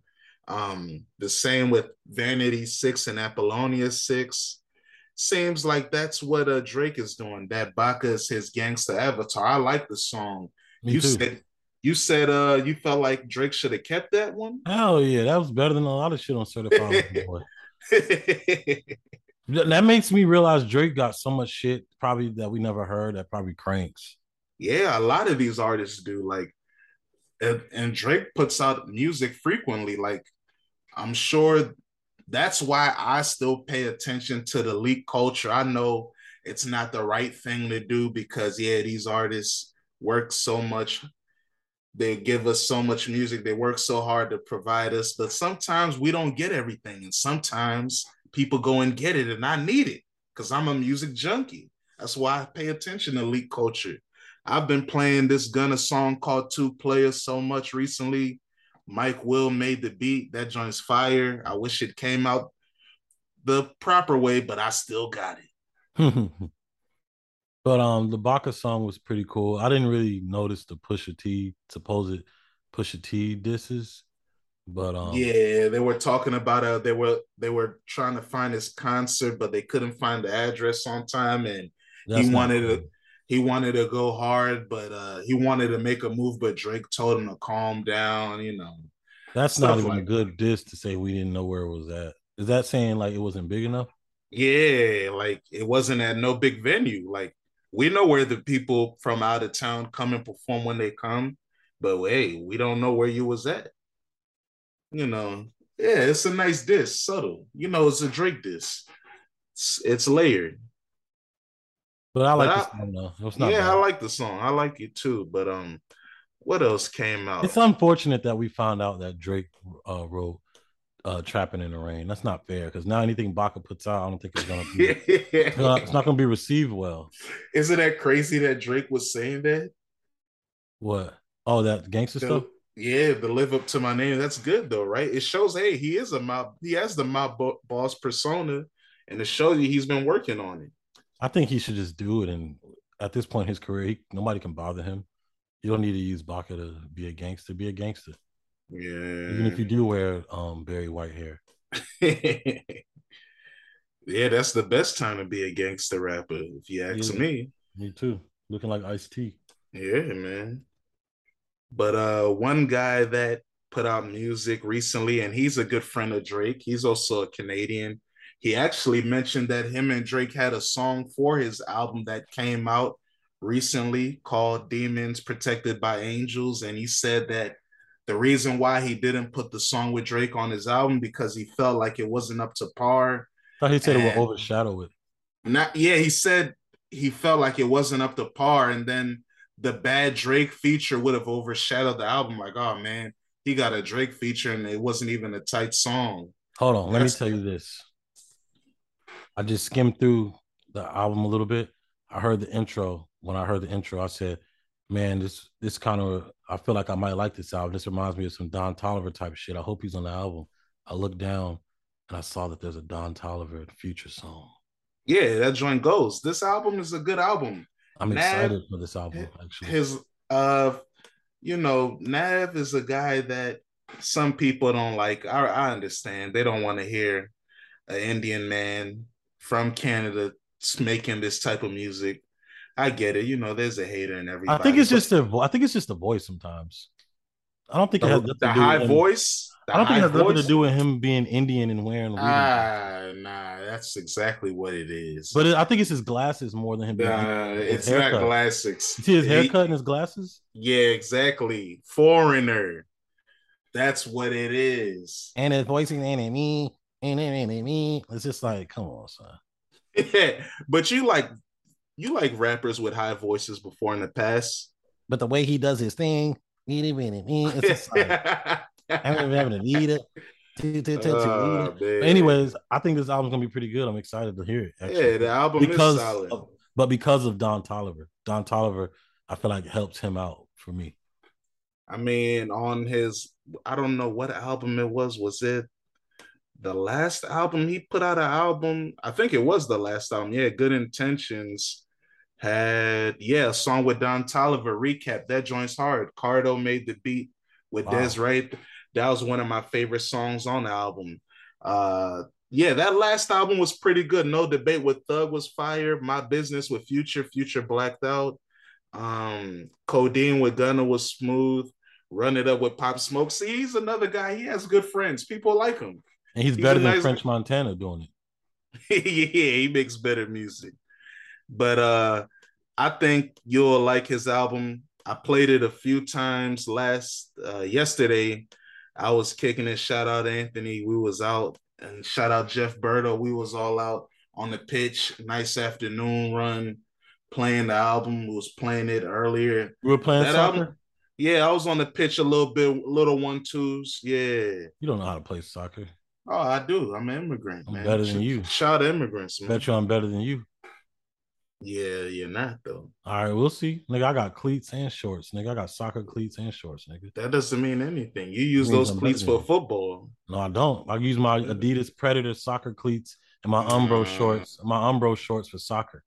Speaker 2: Um, the same with Vanity Six and Apollonia Six. Seems like that's what uh, Drake is doing. That Baka is his gangster avatar. I like the song. Me you too. said you said uh you felt like Drake should have kept that one.
Speaker 1: Hell yeah, that was better than a lot of shit on Certified Boy. <laughs> that makes me realize Drake got so much shit probably that we never heard that probably cranks.
Speaker 2: Yeah, a lot of these artists do like and, and Drake puts out music frequently like I'm sure that's why I still pay attention to the leak culture. I know it's not the right thing to do because yeah, these artists work so much they give us so much music they work so hard to provide us but sometimes we don't get everything and sometimes people go and get it and i need it because i'm a music junkie. That's why i pay attention to leak culture. I've been playing this gunna song called two players so much recently. Mike will made the beat. That joint's fire. I wish it came out the proper way but i still got it <laughs>
Speaker 1: But um, the Baka song was pretty cool. I didn't really notice the Pusha T supposed Pusha T disses. But um,
Speaker 2: yeah, they were talking about uh they were they were trying to find his concert, but they couldn't find the address on time, and he wanted cool. to he wanted to go hard, but uh he wanted to make a move, but Drake told him to calm down. You know,
Speaker 1: that's not even like a good diss to say we didn't know where it was at. Is that saying like it wasn't big enough?
Speaker 2: Yeah, like it wasn't at no big venue. Like we know where the people from out of town come and perform when they come, but hey, we don't know where you was at you know, yeah, it's a nice disc, subtle. You know, it's a Drake disc. It's, it's layered.
Speaker 1: But I like but the song though. It's
Speaker 2: not yeah, bad. I like the song. I like it too. But um, what else came out?
Speaker 1: It's unfortunate that we found out that Drake uh, wrote uh, "Trapping in the Rain." That's not fair because now anything Baka puts out, I don't think it's gonna be. it's, not, it's not gonna be received well. <laughs>
Speaker 2: Isn't that crazy that Drake was saying that?
Speaker 1: What? Oh, that gangster the, stuff.
Speaker 2: Yeah, to live up to my name. That's good though, right? It shows, hey, he is a mob. He has the mob boss persona, and it shows you he's been working on it.
Speaker 1: I think he should just do it. And at this point in his career, he, nobody can bother him. You don't need to use Baka to be a gangster. Be a gangster.
Speaker 2: Yeah.
Speaker 1: Even if you do wear um very White hair. <laughs>
Speaker 2: yeah, that's the best time to be a gangster rapper, if you ask yeah, me.
Speaker 1: Me too. Looking like Ice T.
Speaker 2: Yeah, man. But uh, one guy that put out music recently, and he's a good friend of Drake. He's also a Canadian. He actually mentioned that him and Drake had a song for his album that came out recently called Demons Protected by Angels. And he said that the reason why he didn't put the song with Drake on his album because he felt like it wasn't up to par.
Speaker 1: I thought he said and it would overshadow it.
Speaker 2: Not yeah, he said he felt like it wasn't up to par. And then the bad Drake feature would have overshadowed the album. Like, oh man, he got a Drake feature and it wasn't even a tight song.
Speaker 1: Hold on, let me tell you this. I just skimmed through the album a little bit. I heard the intro. When I heard the intro, I said, "Man, this this kind of I feel like I might like this album. This reminds me of some Don Toliver type shit. I hope he's on the album." I looked down and I saw that there's a Don Toliver Future song.
Speaker 2: Yeah, that joint goes. This album is a good album.
Speaker 1: I'm Nav, excited for this album. Actually,
Speaker 2: his uh, you know, Nav is a guy that some people don't like. I, I understand they don't want to hear an Indian man from Canada making this type of music. I get it. You know, there's a hater and everything.
Speaker 1: I think it's just a. I think it's just the voice sometimes. I don't think
Speaker 2: the,
Speaker 1: it has
Speaker 2: the high voice.
Speaker 1: I don't think it has nothing to do with him being Indian and wearing.
Speaker 2: Ah, nah, that's exactly what it is.
Speaker 1: But it, I think it's his glasses more than him.
Speaker 2: Being nah, it's haircut. not glasses.
Speaker 1: You see his haircut he, and his glasses.
Speaker 2: Yeah, exactly. Foreigner. That's what it is.
Speaker 1: And his voice is me, and me. It's just like, come on, son.
Speaker 2: Yeah, <laughs> but you like you like rappers with high voices before in the past.
Speaker 1: But the way he does his thing, it's just like. <laughs> I'm having to need it. Oh, anyways, I think this album's gonna be pretty good. I'm excited to hear it.
Speaker 2: Actually. Yeah, the album because is solid.
Speaker 1: Of, but because of Don Toliver, Don Toliver, I feel like helps him out for me.
Speaker 2: I mean, on his, I don't know what album it was. Was it the last album he put out? An album, I think it was the last album. Yeah, Good Intentions had yeah a song with Don Toliver. Recap that joint's hard. Cardo made the beat with wow. Des Right that was one of my favorite songs on the album. Uh, yeah, that last album was pretty good. No debate with Thug was fire. My business with Future, Future blacked out. Um, Codeine with Gunna was smooth. Run it up with Pop Smoke. See, he's another guy. He has good friends. People like him.
Speaker 1: And he's, he's better than nice... French Montana doing
Speaker 2: it. <laughs> yeah, he makes better music. But uh I think you'll like his album. I played it a few times last uh yesterday I was kicking it. Shout out Anthony. We was out and shout out Jeff Berto. We was all out on the pitch. Nice afternoon run, playing the album. We was playing it earlier.
Speaker 1: You were playing that soccer? Album,
Speaker 2: yeah, I was on the pitch a little bit, little one twos. Yeah.
Speaker 1: You don't know how to play soccer.
Speaker 2: Oh, I do. I'm an immigrant,
Speaker 1: I'm
Speaker 2: man.
Speaker 1: Better than you.
Speaker 2: Shout out immigrants,
Speaker 1: man. Bet you I'm better than you.
Speaker 2: Yeah, you're not though.
Speaker 1: All right, we'll see. Nigga, I got cleats and shorts. Nigga, I got soccer cleats and shorts, nigga.
Speaker 2: That doesn't mean anything. You use those cleats for football.
Speaker 1: No, I don't. I use my Adidas Predator soccer cleats and my Umbro uh, shorts, my Umbro shorts for soccer.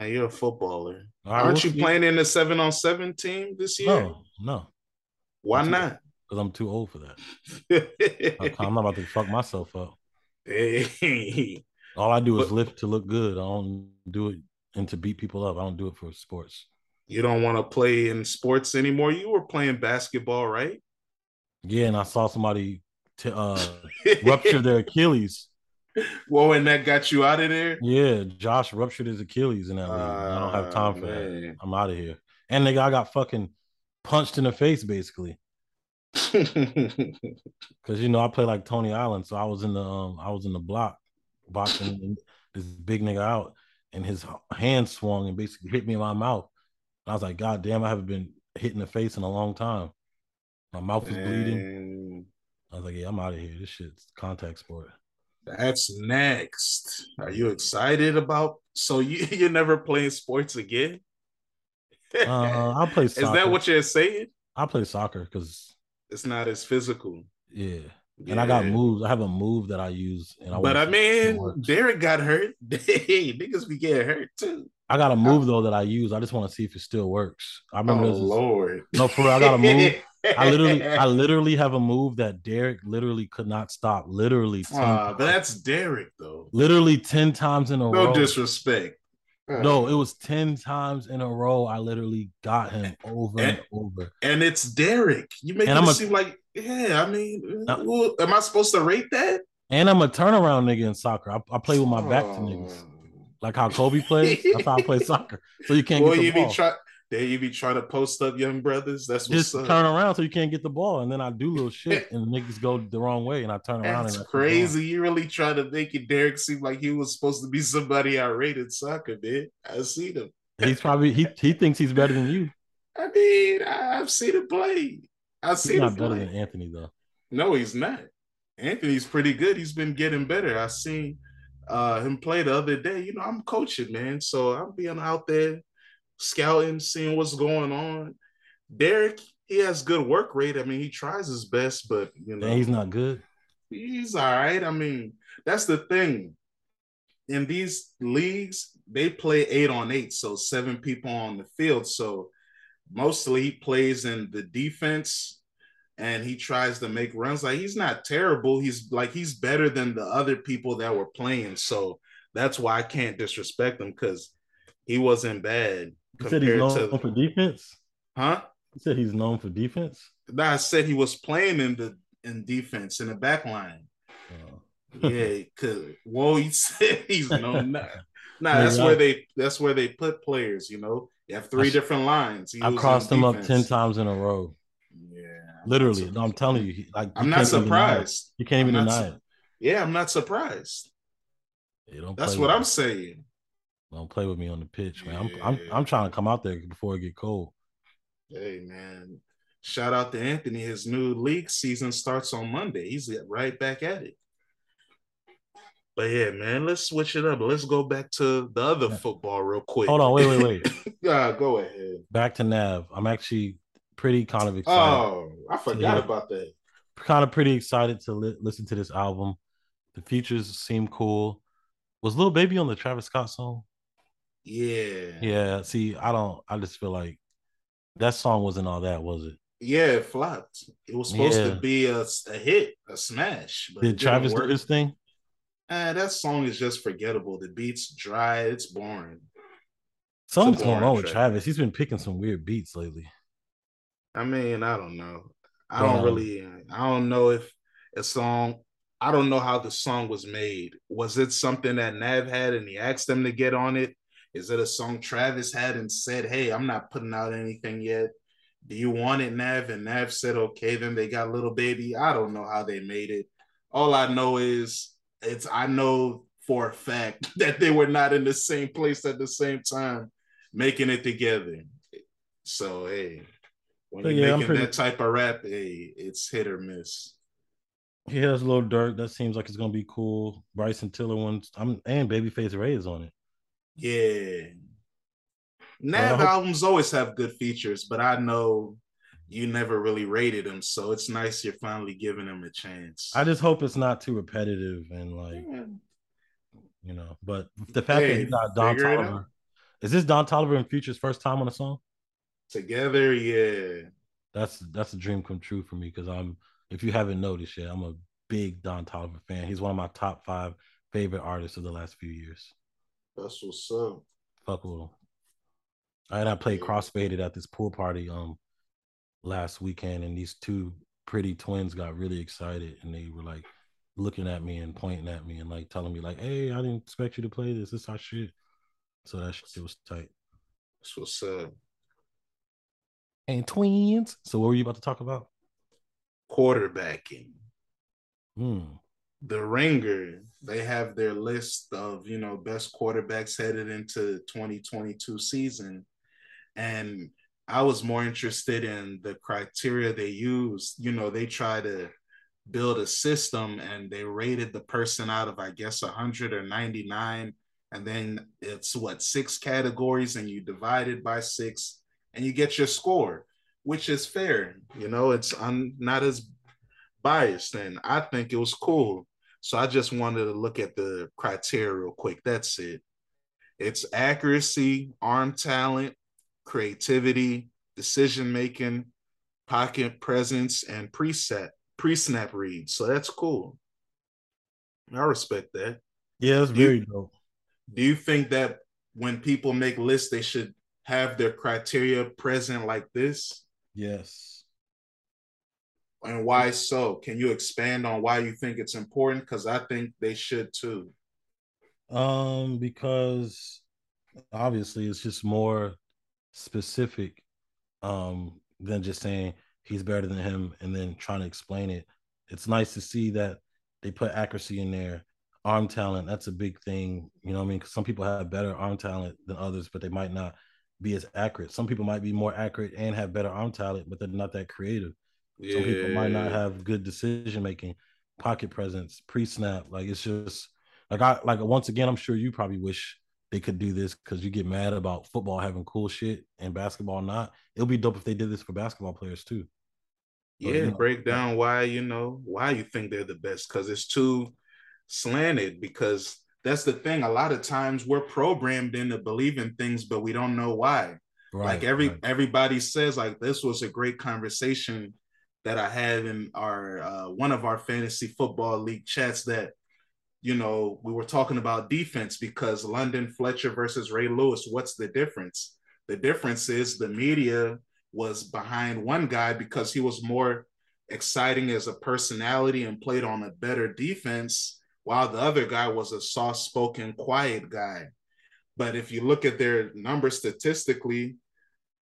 Speaker 2: You're a footballer. Right, Aren't we'll you see. playing in the seven on seven team this year?
Speaker 1: No, no.
Speaker 2: Why not?
Speaker 1: because I'm too old for that. <laughs> I'm not about to fuck myself up. Hey. All I do but, is lift to look good. I don't do it and to beat people up. I don't do it for sports.
Speaker 2: You don't want to play in sports anymore. You were playing basketball, right?
Speaker 1: Yeah, and I saw somebody t- uh, <laughs> rupture their Achilles.
Speaker 2: Whoa, and that got you out of there?
Speaker 1: Yeah, Josh ruptured his Achilles in that league. Uh, I don't have time for man. that. I'm out of here. And the guy got fucking punched in the face, basically. <laughs> Cause you know I play like Tony Allen, so I was in the um I was in the block boxing this big nigga out, and his hand swung and basically hit me in my mouth. And I was like, God damn, I haven't been hit in the face in a long time. My mouth was bleeding. I was like, yeah, I'm out of here. This shit's contact sport.
Speaker 2: That's next. Are you excited about? So you <laughs> you're never playing sports again?
Speaker 1: uh, I'll <laughs> play.
Speaker 2: Soccer. Is that what you're saying?
Speaker 1: I play soccer because
Speaker 2: it's not as physical.
Speaker 1: Yeah. Yeah. And I got moves. I have a move that I use. And I
Speaker 2: but I mean, Derek got hurt. <laughs> hey, niggas be getting hurt too.
Speaker 1: I got a move though that I use. I just want to see if it still works. I remember
Speaker 2: oh, this. Lord.
Speaker 1: No, for real, I got a move. I literally, I <laughs> literally have a move that Derek literally could not stop. Literally,
Speaker 2: 10 uh, that's Derek though.
Speaker 1: Literally ten times in a
Speaker 2: no
Speaker 1: row.
Speaker 2: No disrespect.
Speaker 1: No, it was 10 times in a row. I literally got him over and, and over.
Speaker 2: And it's Derek. You make and it seem like, yeah, I mean, uh, well, am I supposed to rate that?
Speaker 1: And I'm a turnaround nigga in soccer. I, I play with my back to niggas. Oh. Like how Kobe plays. That's how I play <laughs> soccer. So you can't well, get the you ball. Be try-
Speaker 2: there you be trying to post up young brothers. That's
Speaker 1: just turn around so you can't get the ball, and then I do little shit, and niggas go the wrong way, and I turn around. That's
Speaker 2: and crazy. You really try to make it Derek seem like he was supposed to be somebody I rated soccer, man. I see him.
Speaker 1: He's probably he he thinks he's better than you. <laughs>
Speaker 2: I mean, I've seen him play. I've seen he's not him
Speaker 1: better play. than Anthony though.
Speaker 2: No, he's not. Anthony's pretty good. He's been getting better. I seen uh him play the other day. You know, I'm coaching, man. So I'm being out there scouting, seeing what's going on. Derek, he has good work rate. I mean, he tries his best, but you know,
Speaker 1: he's not good.
Speaker 2: He's all right. I mean, that's the thing. In these leagues, they play eight on eight, so seven people on the field. So mostly he plays in the defense and he tries to make runs. Like he's not terrible. He's like he's better than the other people that were playing. So that's why I can't disrespect him because he wasn't bad.
Speaker 1: You said he's known to, for defense,
Speaker 2: huh?
Speaker 1: You said he's known for defense.
Speaker 2: No, I said he was playing in the in defense in the back line. Oh. yeah, cause whoa, he <laughs> said he's known. nah, <laughs> nah that's where they that's where they put players. You know, you have three I, different lines.
Speaker 1: He I crossed him up ten times in a row.
Speaker 2: Yeah,
Speaker 1: literally. No, I'm telling you, like
Speaker 2: I'm not surprised.
Speaker 1: You can't even deny it.
Speaker 2: Yeah, I'm not surprised. That's what I'm saying.
Speaker 1: Don't play with me on the pitch, man. Yeah. I'm, I'm I'm trying to come out there before it get cold.
Speaker 2: Hey man, shout out to Anthony. His new league season starts on Monday. He's right back at it. But yeah, man, let's switch it up. Let's go back to the other football real quick.
Speaker 1: Hold on, wait, wait, wait. <laughs>
Speaker 2: yeah, go ahead.
Speaker 1: Back to Nav. I'm actually pretty kind of oh, excited.
Speaker 2: Oh, I forgot about that.
Speaker 1: Kind of pretty excited to li- listen to this album. The features seem cool. Was Lil Baby on the Travis Scott song?
Speaker 2: Yeah.
Speaker 1: Yeah. See, I don't. I just feel like that song wasn't all that, was it?
Speaker 2: Yeah, it flopped. It was supposed yeah. to be a, a hit, a smash.
Speaker 1: But Did Travis do his thing?
Speaker 2: Uh, that song is just forgettable. The beat's dry. It's boring.
Speaker 1: Something's going on with Travis. He's been picking some weird beats lately.
Speaker 2: I mean, I don't know. I don't um, really. I don't know if a song. I don't know how the song was made. Was it something that Nav had and he asked them to get on it? Is it a song Travis had and said, Hey, I'm not putting out anything yet? Do you want it, Nav? And Nav said, Okay, then they got Lil Baby. I don't know how they made it. All I know is it's I know for a fact <laughs> that they were not in the same place at the same time making it together. So hey, when you're yeah, making pretty... that type of rap, hey, it's hit or miss.
Speaker 1: He has a little dirt. That seems like it's gonna be cool. Bryson Tiller ones. I'm and Babyface Ray is on it.
Speaker 2: Yeah. Nav albums always have good features, but I know you never really rated him. so it's nice you're finally giving him a chance.
Speaker 1: I just hope it's not too repetitive and like, yeah. you know. But the fact hey, that you got Don Toliver, is this Don Toliver and Future's first time on a song?
Speaker 2: Together, yeah.
Speaker 1: that's that's a dream come true for me because I'm if you haven't noticed yet, I'm a big Don Toliver fan. He's one of my top five favorite artists of the last few years.
Speaker 2: That's what's up.
Speaker 1: Fuck with him. And I played yeah. crossfaded at this pool party um last weekend, and these two pretty twins got really excited, and they were like looking at me and pointing at me and like telling me like, "Hey, I didn't expect you to play this. This our shit." So that shit was tight.
Speaker 2: That's what's up.
Speaker 1: And twins. So what were you about to talk about?
Speaker 2: Quarterbacking.
Speaker 1: Hmm.
Speaker 2: The Ringer, they have their list of, you know, best quarterbacks headed into 2022 season. And I was more interested in the criteria they use. You know, they try to build a system and they rated the person out of, I guess, 100 or 99. And then it's what, six categories, and you divide it by six and you get your score, which is fair. You know, it's not as biased, and I think it was cool. So I just wanted to look at the criteria real quick. That's it. It's accuracy, arm talent, creativity, decision making, pocket presence, and preset pre-snap reads. So that's cool. I respect that.
Speaker 1: Yeah, it's very dope.
Speaker 2: Do you think that when people make lists, they should have their criteria present like this?
Speaker 1: Yes.
Speaker 2: And why so? Can you expand on why you think it's important? Because I think they should too.
Speaker 1: Um, because obviously it's just more specific um than just saying he's better than him and then trying to explain it. It's nice to see that they put accuracy in there. Arm talent, that's a big thing. You know I mean? Because some people have better arm talent than others, but they might not be as accurate. Some people might be more accurate and have better arm talent, but they're not that creative. Yeah. Some people might not have good decision making, pocket presence, pre snap. Like it's just like I like once again, I'm sure you probably wish they could do this because you get mad about football having cool shit and basketball not. It'll be dope if they did this for basketball players too.
Speaker 2: Yeah, you know, break down why you know why you think they're the best because it's too slanted. Because that's the thing. A lot of times we're programmed into believing things, but we don't know why. Right, like every right. everybody says, like this was a great conversation that I had in our uh, one of our fantasy football league chats that you know we were talking about defense because London Fletcher versus Ray Lewis. What's the difference? The difference is the media was behind one guy because he was more exciting as a personality and played on a better defense, while the other guy was a soft spoken, quiet guy. But if you look at their numbers statistically,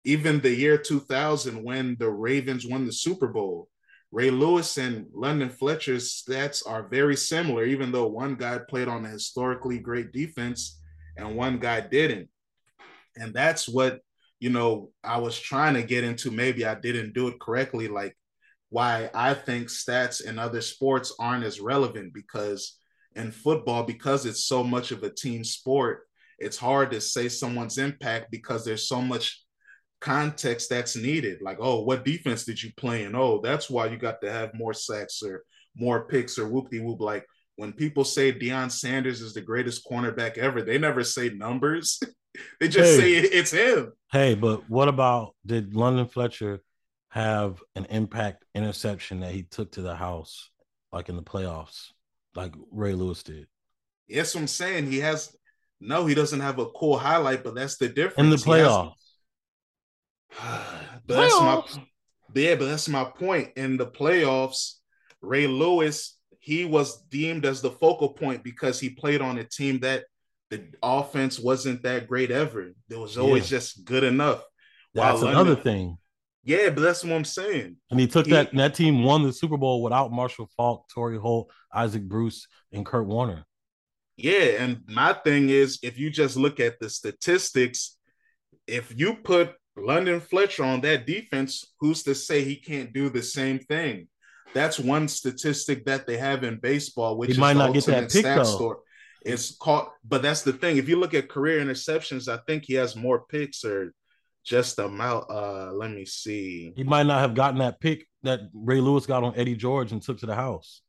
Speaker 2: even the year 2000, when the Ravens won the Super Bowl, Ray Lewis and London Fletcher's stats are very similar, even though one guy played on a historically great defense and one guy didn't. And that's what you know, I was trying to get into maybe I didn't do it correctly, like why I think stats in other sports aren't as relevant because in football, because it's so much of a team sport, it's hard to say someone's impact because there's so much context that's needed. Like, oh, what defense did you play in? Oh, that's why you got to have more sacks or more picks or whoop de whoop. Like when people say Deion Sanders is the greatest cornerback ever, they never say numbers. <laughs> they just hey, say it's him.
Speaker 1: Hey, but what about did London Fletcher have an impact interception that he took to the house, like in the playoffs, like Ray Lewis did?
Speaker 2: Yes, I'm saying he has. No, he doesn't have a cool highlight, but that's the difference
Speaker 1: in the playoffs. <sighs>
Speaker 2: but that's my yeah, but that's my point. In the playoffs, Ray Lewis he was deemed as the focal point because he played on a team that the offense wasn't that great ever. It was always yeah. just good enough.
Speaker 1: That's London, another thing.
Speaker 2: Yeah, but that's what I'm saying.
Speaker 1: And he took he, that that team won the Super Bowl without Marshall Faulk, Torry Holt, Isaac Bruce, and Kurt Warner.
Speaker 2: Yeah, and my thing is if you just look at the statistics, if you put London Fletcher on that defense, who's to say he can't do the same thing? That's one statistic that they have in baseball, which he might not get that pick though. Store. It's caught, but that's the thing. If you look at career interceptions, I think he has more picks or just amount. Uh, let me see.
Speaker 1: He might not have gotten that pick that Ray Lewis got on Eddie George and took to the house.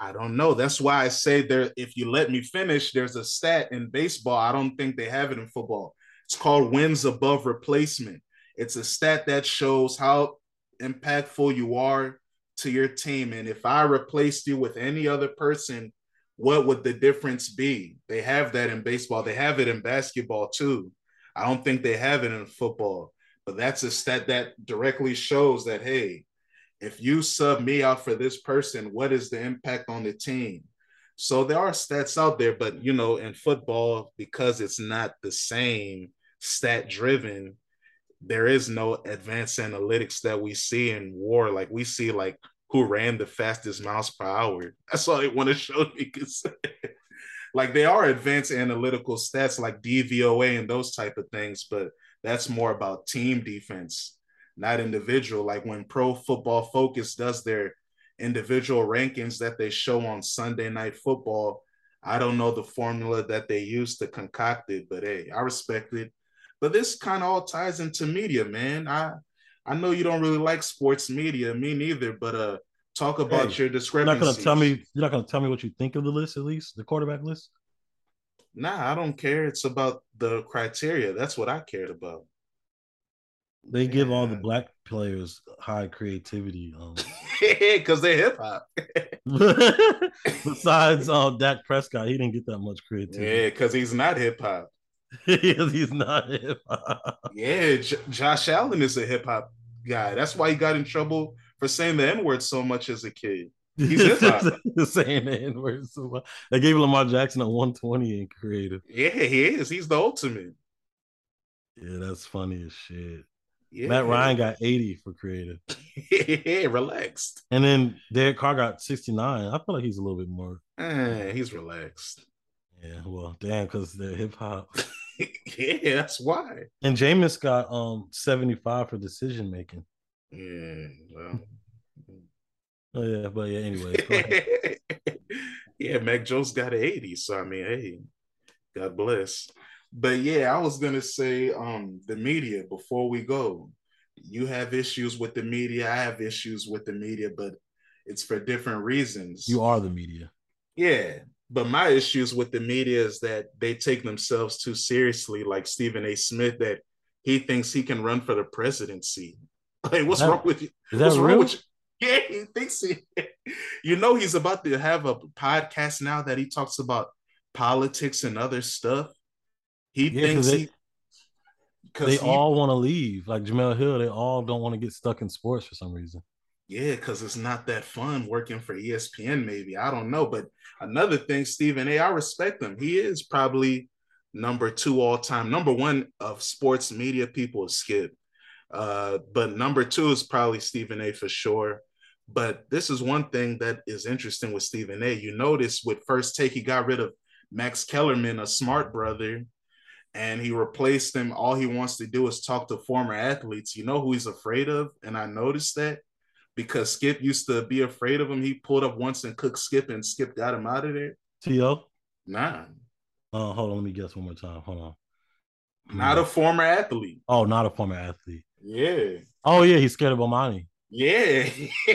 Speaker 2: I don't know. That's why I say there. If you let me finish, there's a stat in baseball. I don't think they have it in football. It's called wins above replacement. It's a stat that shows how impactful you are to your team. And if I replaced you with any other person, what would the difference be? They have that in baseball. They have it in basketball too. I don't think they have it in football, but that's a stat that directly shows that, hey, if you sub me out for this person, what is the impact on the team? So there are stats out there, but you know, in football, because it's not the same stat driven, there is no advanced analytics that we see in war. Like we see like who ran the fastest miles per hour. <laughs> That's all they want to show me because <laughs> like they are advanced analytical stats like DVOA and those type of things, but that's more about team defense, not individual. Like when Pro Football Focus does their individual rankings that they show on Sunday Night Football, I don't know the formula that they use to concoct it, but hey, I respect it. But this kind of all ties into media, man. I I know you don't really like sports media, me neither, but uh talk about hey, your discrepancies.
Speaker 1: You're not gonna tell me you're not gonna tell me what you think of the list at least, the quarterback list?
Speaker 2: Nah, I don't care. It's about the criteria. That's what I cared about.
Speaker 1: They give all the black players high creativity. Um, <laughs>
Speaker 2: because they're hip hop. <laughs> <laughs>
Speaker 1: Besides uh, Dak Prescott, he didn't get that much creativity.
Speaker 2: Yeah, because he's not hip hop. <laughs>
Speaker 1: he's not hip hop.
Speaker 2: Yeah, J- Josh Allen is a hip hop guy. That's why he got in trouble for saying the N word so much as a kid. He's hip hop.
Speaker 1: saying the N word so much. They gave Lamar Jackson a 120 in creative.
Speaker 2: Yeah, he is. He's the ultimate.
Speaker 1: Yeah, that's funny as shit. Yeah. Matt Ryan got 80 for creative. <laughs>
Speaker 2: yeah, relaxed.
Speaker 1: And then Derek Carr got 69. I feel like he's a little bit more.
Speaker 2: Eh, he's relaxed.
Speaker 1: Yeah, well, damn, because they're hip hop. <laughs> <laughs>
Speaker 2: yeah, that's why.
Speaker 1: And Jameis got um 75 for decision making.
Speaker 2: Yeah, well.
Speaker 1: oh yeah, but yeah, anyway. <laughs>
Speaker 2: yeah, Mac Jones got an 80. So I mean, hey, God bless. But yeah, I was gonna say um the media before we go. You have issues with the media, I have issues with the media, but it's for different reasons.
Speaker 1: You are the media.
Speaker 2: Yeah. But my issues with the media is that they take themselves too seriously, like Stephen A. Smith, that he thinks he can run for the presidency. <laughs> Like, what's that, wrong with you? What's
Speaker 1: wrong with
Speaker 2: you? <laughs> Yeah, he thinks he. <laughs> you know, he's about to have a podcast now that he talks about politics and other stuff. He yeah, thinks they, he
Speaker 1: they he, all want to leave. Like Jemele Hill, they all don't want to get stuck in sports for some reason.
Speaker 2: Yeah, because it's not that fun working for ESPN, maybe. I don't know. But another thing, Stephen A, I respect him. He is probably number two all time. Number one of sports media people is Skip. Uh, but number two is probably Stephen A for sure. But this is one thing that is interesting with Stephen A. You notice with first take, he got rid of Max Kellerman, a smart brother, and he replaced him. All he wants to do is talk to former athletes. You know who he's afraid of? And I noticed that because Skip used to be afraid of him. He pulled up once and cooked Skip, and Skip got him out of there.
Speaker 1: T.O.?
Speaker 2: Nah.
Speaker 1: Oh, hold on. Let me guess one more time. Hold on.
Speaker 2: Not a former athlete.
Speaker 1: Oh, not a former athlete.
Speaker 2: Yeah.
Speaker 1: Oh, yeah. He's scared of Bomani.
Speaker 2: Yeah. <laughs>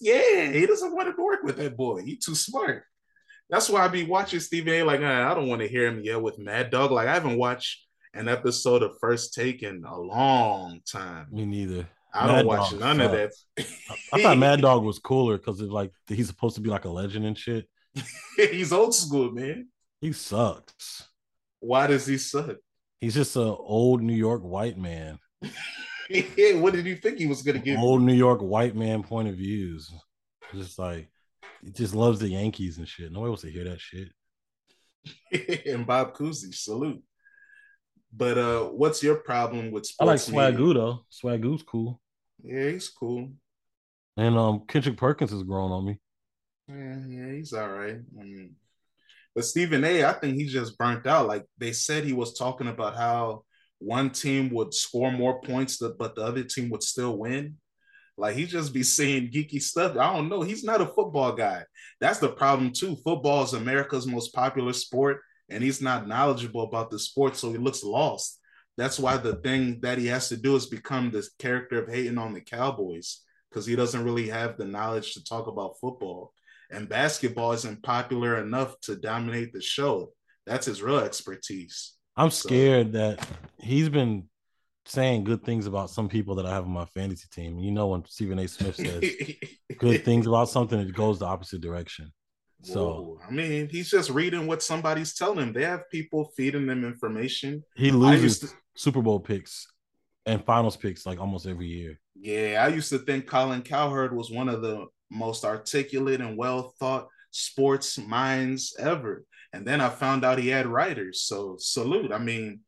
Speaker 2: yeah. He doesn't want to work with that boy. He's too smart. That's why I be watching Stephen A. Like, I don't want to hear him yell with Mad Dog. Like, I haven't watched an episode of First Take in a long time.
Speaker 1: Me neither.
Speaker 2: I Mad don't watch Dog none of that.
Speaker 1: I thought Mad <laughs> Dog was cooler because it's like he's supposed to be like a legend and shit. <laughs>
Speaker 2: he's old school, man.
Speaker 1: He sucks.
Speaker 2: Why does he suck?
Speaker 1: He's just an old New York white man. <laughs>
Speaker 2: yeah, what did you think he was gonna give?
Speaker 1: Old New York white man point of views. Just like he just loves the Yankees and shit. Nobody wants to hear that shit.
Speaker 2: and Bob Cousy, salute. But uh, what's your problem with
Speaker 1: sports? I like Swagoo though. Swagoo's cool.
Speaker 2: Yeah, he's cool.
Speaker 1: And um, Kendrick Perkins has grown on me.
Speaker 2: Yeah, yeah, he's all right. I mean, but Stephen A, I think he's just burnt out. Like they said, he was talking about how one team would score more points, but the other team would still win. Like he just be <laughs> saying geeky stuff. I don't know. He's not a football guy. That's the problem too. Football is America's most popular sport, and he's not knowledgeable about the sport, so he looks lost. That's why the thing that he has to do is become this character of hating on the Cowboys because he doesn't really have the knowledge to talk about football. And basketball isn't popular enough to dominate the show. That's his real expertise.
Speaker 1: I'm scared so. that he's been saying good things about some people that I have on my fantasy team. You know, when Stephen A. Smith says <laughs> good things about something, it goes the opposite direction. So
Speaker 2: Whoa. I mean, he's just reading what somebody's telling him. They have people feeding them information.
Speaker 1: he loses to... Super Bowl picks and finals picks like almost every year.
Speaker 2: Yeah, I used to think Colin Cowherd was one of the most articulate and well thought sports minds ever. And then I found out he had writers. So salute. I mean,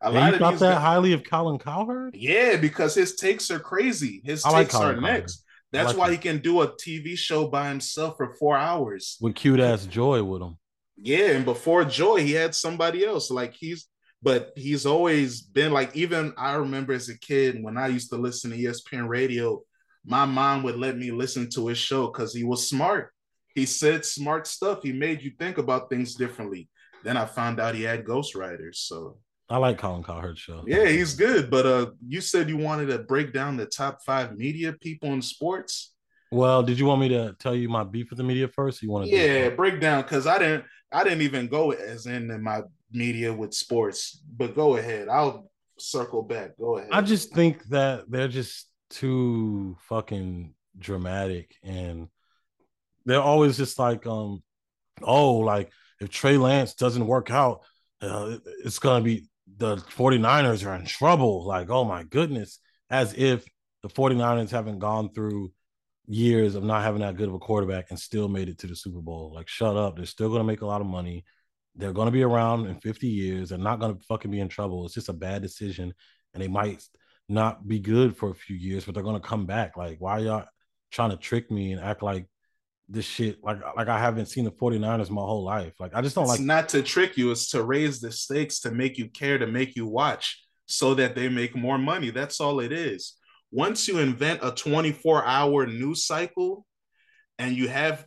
Speaker 1: a yeah, lot you thought that guys, highly of Colin Cowherd?
Speaker 2: Yeah, because his takes are crazy. His I takes like are Cowherd. next. That's like why him. he can do a TV show by himself for four hours.
Speaker 1: With cute ass Joy with him.
Speaker 2: Yeah, and before Joy, he had somebody else. Like he's but he's always been like even I remember as a kid when I used to listen to ESPN radio, my mom would let me listen to his show because he was smart. He said smart stuff. He made you think about things differently. Then I found out he had ghostwriters. So
Speaker 1: I like Colin Cowherd's show.
Speaker 2: Yeah, he's good. But uh, you said you wanted to break down the top five media people in sports.
Speaker 1: Well, did you want me to tell you my beef with the media first? you want to?
Speaker 2: Yeah, break down because I didn't. I didn't even go as in, in my media with sports. But go ahead. I'll circle back. Go ahead.
Speaker 1: I just think that they're just too fucking dramatic and they're always just like um oh like if Trey Lance doesn't work out uh, it's gonna be the 49ers are in trouble. Like, oh my goodness, as if the 49ers haven't gone through years of not having that good of a quarterback and still made it to the Super Bowl. Like, shut up. They're still going to make a lot of money. They're going to be around in 50 years. They're not going to fucking be in trouble. It's just a bad decision. And they might not be good for a few years, but they're going to come back. Like, why y'all trying to trick me and act like this shit like uh, like I haven't seen the 49ers my whole life. Like I just don't
Speaker 2: it's
Speaker 1: like
Speaker 2: not to trick you, it's to raise the stakes to make you care, to make you watch so that they make more money. That's all it is. Once you invent a 24 hour news cycle and you have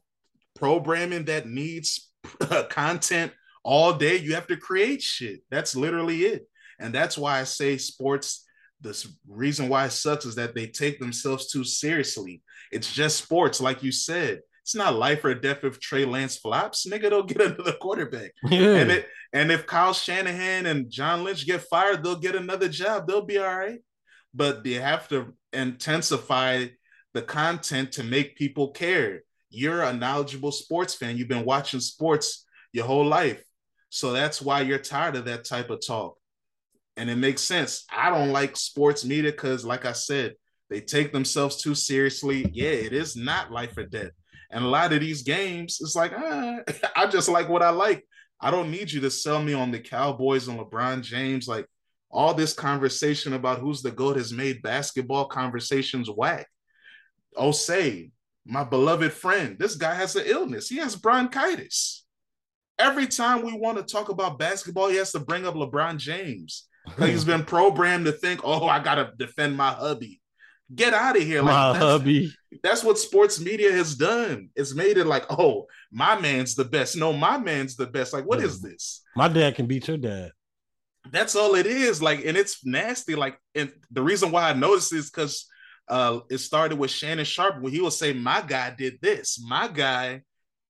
Speaker 2: programming that needs <laughs> uh, content all day, you have to create shit. That's literally it. And that's why I say sports. The reason why it sucks is that they take themselves too seriously. It's just sports, like you said it's not life or death if Trey Lance flops. Nigga, they'll get <laughs> another quarterback. Yeah. And it and if Kyle Shanahan and John Lynch get fired, they'll get another job. They'll be all right. But they have to intensify the content to make people care. You're a knowledgeable sports fan. You've been watching sports your whole life. So that's why you're tired of that type of talk. And it makes sense. I don't like sports media because, like I said, they take themselves too seriously. Yeah, it is not life or death. And a lot of these games, it's like, ah, <laughs> I just like what I like. I don't need you to sell me on the Cowboys and LeBron James. Like all this conversation about who's the GOAT has made basketball conversations whack. Oh, say, my beloved friend, this guy has an illness. He has bronchitis. Every time we want to talk about basketball, he has to bring up LeBron James. Like he's been programmed to think, oh, I got to defend my hubby. Get out of here. Like, my that's, hubby. That's what sports media has done. It's made it like, oh, my man's the best. No, my man's the best. Like, what yeah. is this?
Speaker 1: My dad can beat your dad.
Speaker 2: That's all it is. Like, and it's nasty. Like, and the reason why I noticed is because uh it started with Shannon Sharpe when he will say, My guy did this. My guy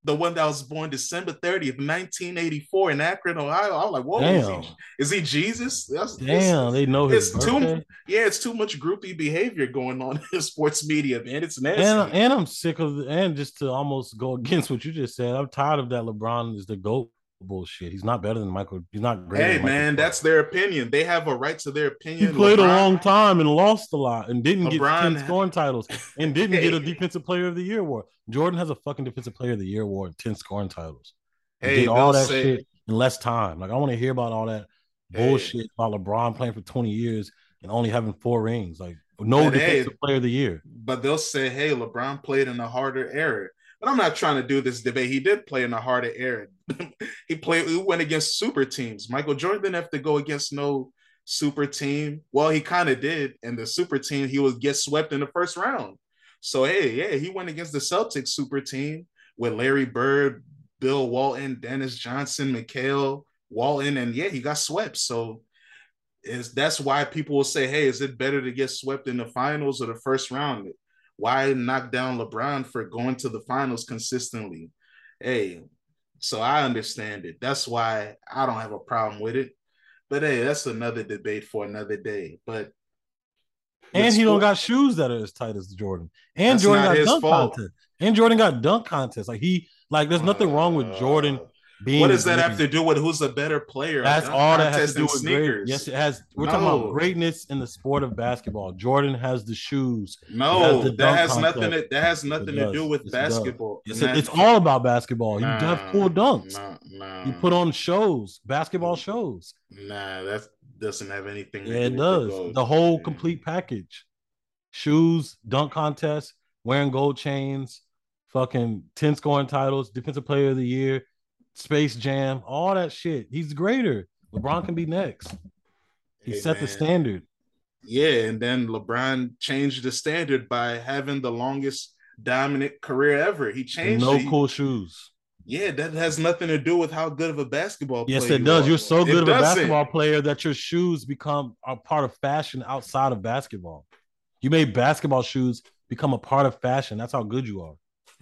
Speaker 2: the one that was born December 30th, 1984 in Akron, Ohio. I was like, whoa, Is, he, is he Jesus?
Speaker 1: That's, Damn, they know his
Speaker 2: it's too yeah, it's too much groupie behavior going on in <laughs> sports media, man. It's nasty.
Speaker 1: And, and I'm sick of and just to almost go against what you just said, I'm tired of that LeBron is the GOAT bullshit. He's not better than Michael. He's not
Speaker 2: great. Hey man, that's their opinion. They have a right to their opinion.
Speaker 1: He played LeBron, a long time and lost a lot and didn't LeBron, get 10 scoring titles and didn't hey. get a <laughs> defensive player of the year award. Jordan has a fucking defensive player of the year award, 10 scoring titles. He hey, did all that say, shit in less time. Like I want to hear about all that hey. bullshit about LeBron playing for 20 years and only having four rings. Like no defensive hey, player of the year.
Speaker 2: But they'll say, hey, LeBron played in a harder era. But I'm not trying to do this debate. He did play in the heart of era. <laughs> he played. He went against super teams. Michael Jordan didn't have to go against no super team. Well, he kind of did. And the super team, he would get swept in the first round. So hey, yeah, he went against the Celtics super team with Larry Bird, Bill Walton, Dennis Johnson, McHale, Walton, and yeah, he got swept. So is that's why people will say, hey, is it better to get swept in the finals or the first round? Why knock down LeBron for going to the finals consistently? Hey, so I understand it. That's why I don't have a problem with it. But hey, that's another debate for another day. But
Speaker 1: And
Speaker 2: With
Speaker 1: he don't got shoes that are as tight as Jordan. And Jordan got dunk
Speaker 2: fault.
Speaker 1: contest. And Jordan got dunk contest. Like he like there's nothing wrong with Jordan
Speaker 2: Uh,
Speaker 1: being
Speaker 2: What does that have to do with who's a better player?
Speaker 1: That's all that has to do with great.
Speaker 2: sneakers.
Speaker 1: Yes, it has. We're talking about greatness in the sport of basketball. Jordan has the shoes.
Speaker 2: No,
Speaker 1: has the
Speaker 2: that has nothing. To, that has nothing to do with
Speaker 1: Yes, it does.
Speaker 2: basketball.
Speaker 1: It's,
Speaker 2: Nah,
Speaker 1: it's all about basketball. You have cool dunks.
Speaker 2: Nah, nah,
Speaker 1: You put on shows, basketball shows.
Speaker 2: Nah, that doesn't have anything. To
Speaker 1: Yeah, it
Speaker 2: do
Speaker 1: does.
Speaker 2: With the,
Speaker 1: whole complete package. Shoes, dunk contest, wearing gold chains, fucking 10 scoring titles, defensive player of the year, Space Jam, all that shit. He's greater. LeBron can be next. He
Speaker 2: Hey,
Speaker 1: set the standard.
Speaker 2: Yeah, and then LeBron changed the standard by having the longest dominant career ever. He changed.
Speaker 1: no
Speaker 2: it.
Speaker 1: cool shoes.
Speaker 2: Yeah, that has nothing to do with how good of a basketball
Speaker 1: Yes,
Speaker 2: player Yes,
Speaker 1: it does.
Speaker 2: are.
Speaker 1: You're so
Speaker 2: It
Speaker 1: good of a basketball player that your shoes become a part of fashion outside of basketball. You made basketball shoes become a part of fashion. That's how good you are.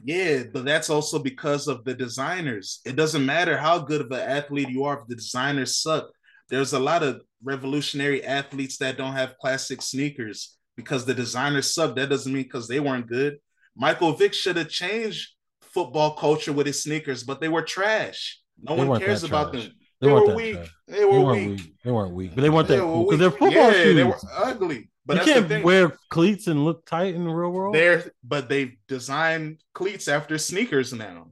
Speaker 2: Yeah, but that's also because of the designers. It doesn't matter how good of an athlete you are if the designers suck. There's a lot of revolutionary athletes that don't have classic sneakers because the designers suck. That doesn't mean because they weren't good. Michael Vick should have changed football culture with his sneakers, but they were trash. No
Speaker 1: They
Speaker 2: one cares about
Speaker 1: trash.
Speaker 2: them.
Speaker 1: They,
Speaker 2: They,
Speaker 1: weren't
Speaker 2: were
Speaker 1: that
Speaker 2: weak. They
Speaker 1: They
Speaker 2: were
Speaker 1: weren't
Speaker 2: weak.
Speaker 1: weak. They weren't weak, but they weren't
Speaker 2: They
Speaker 1: that
Speaker 2: were
Speaker 1: cool because they're football
Speaker 2: yeah,
Speaker 1: shoes.
Speaker 2: They were ugly. But
Speaker 1: you can't wear cleats and look tight in the real world.
Speaker 2: They're but they've designed cleats after sneakers now.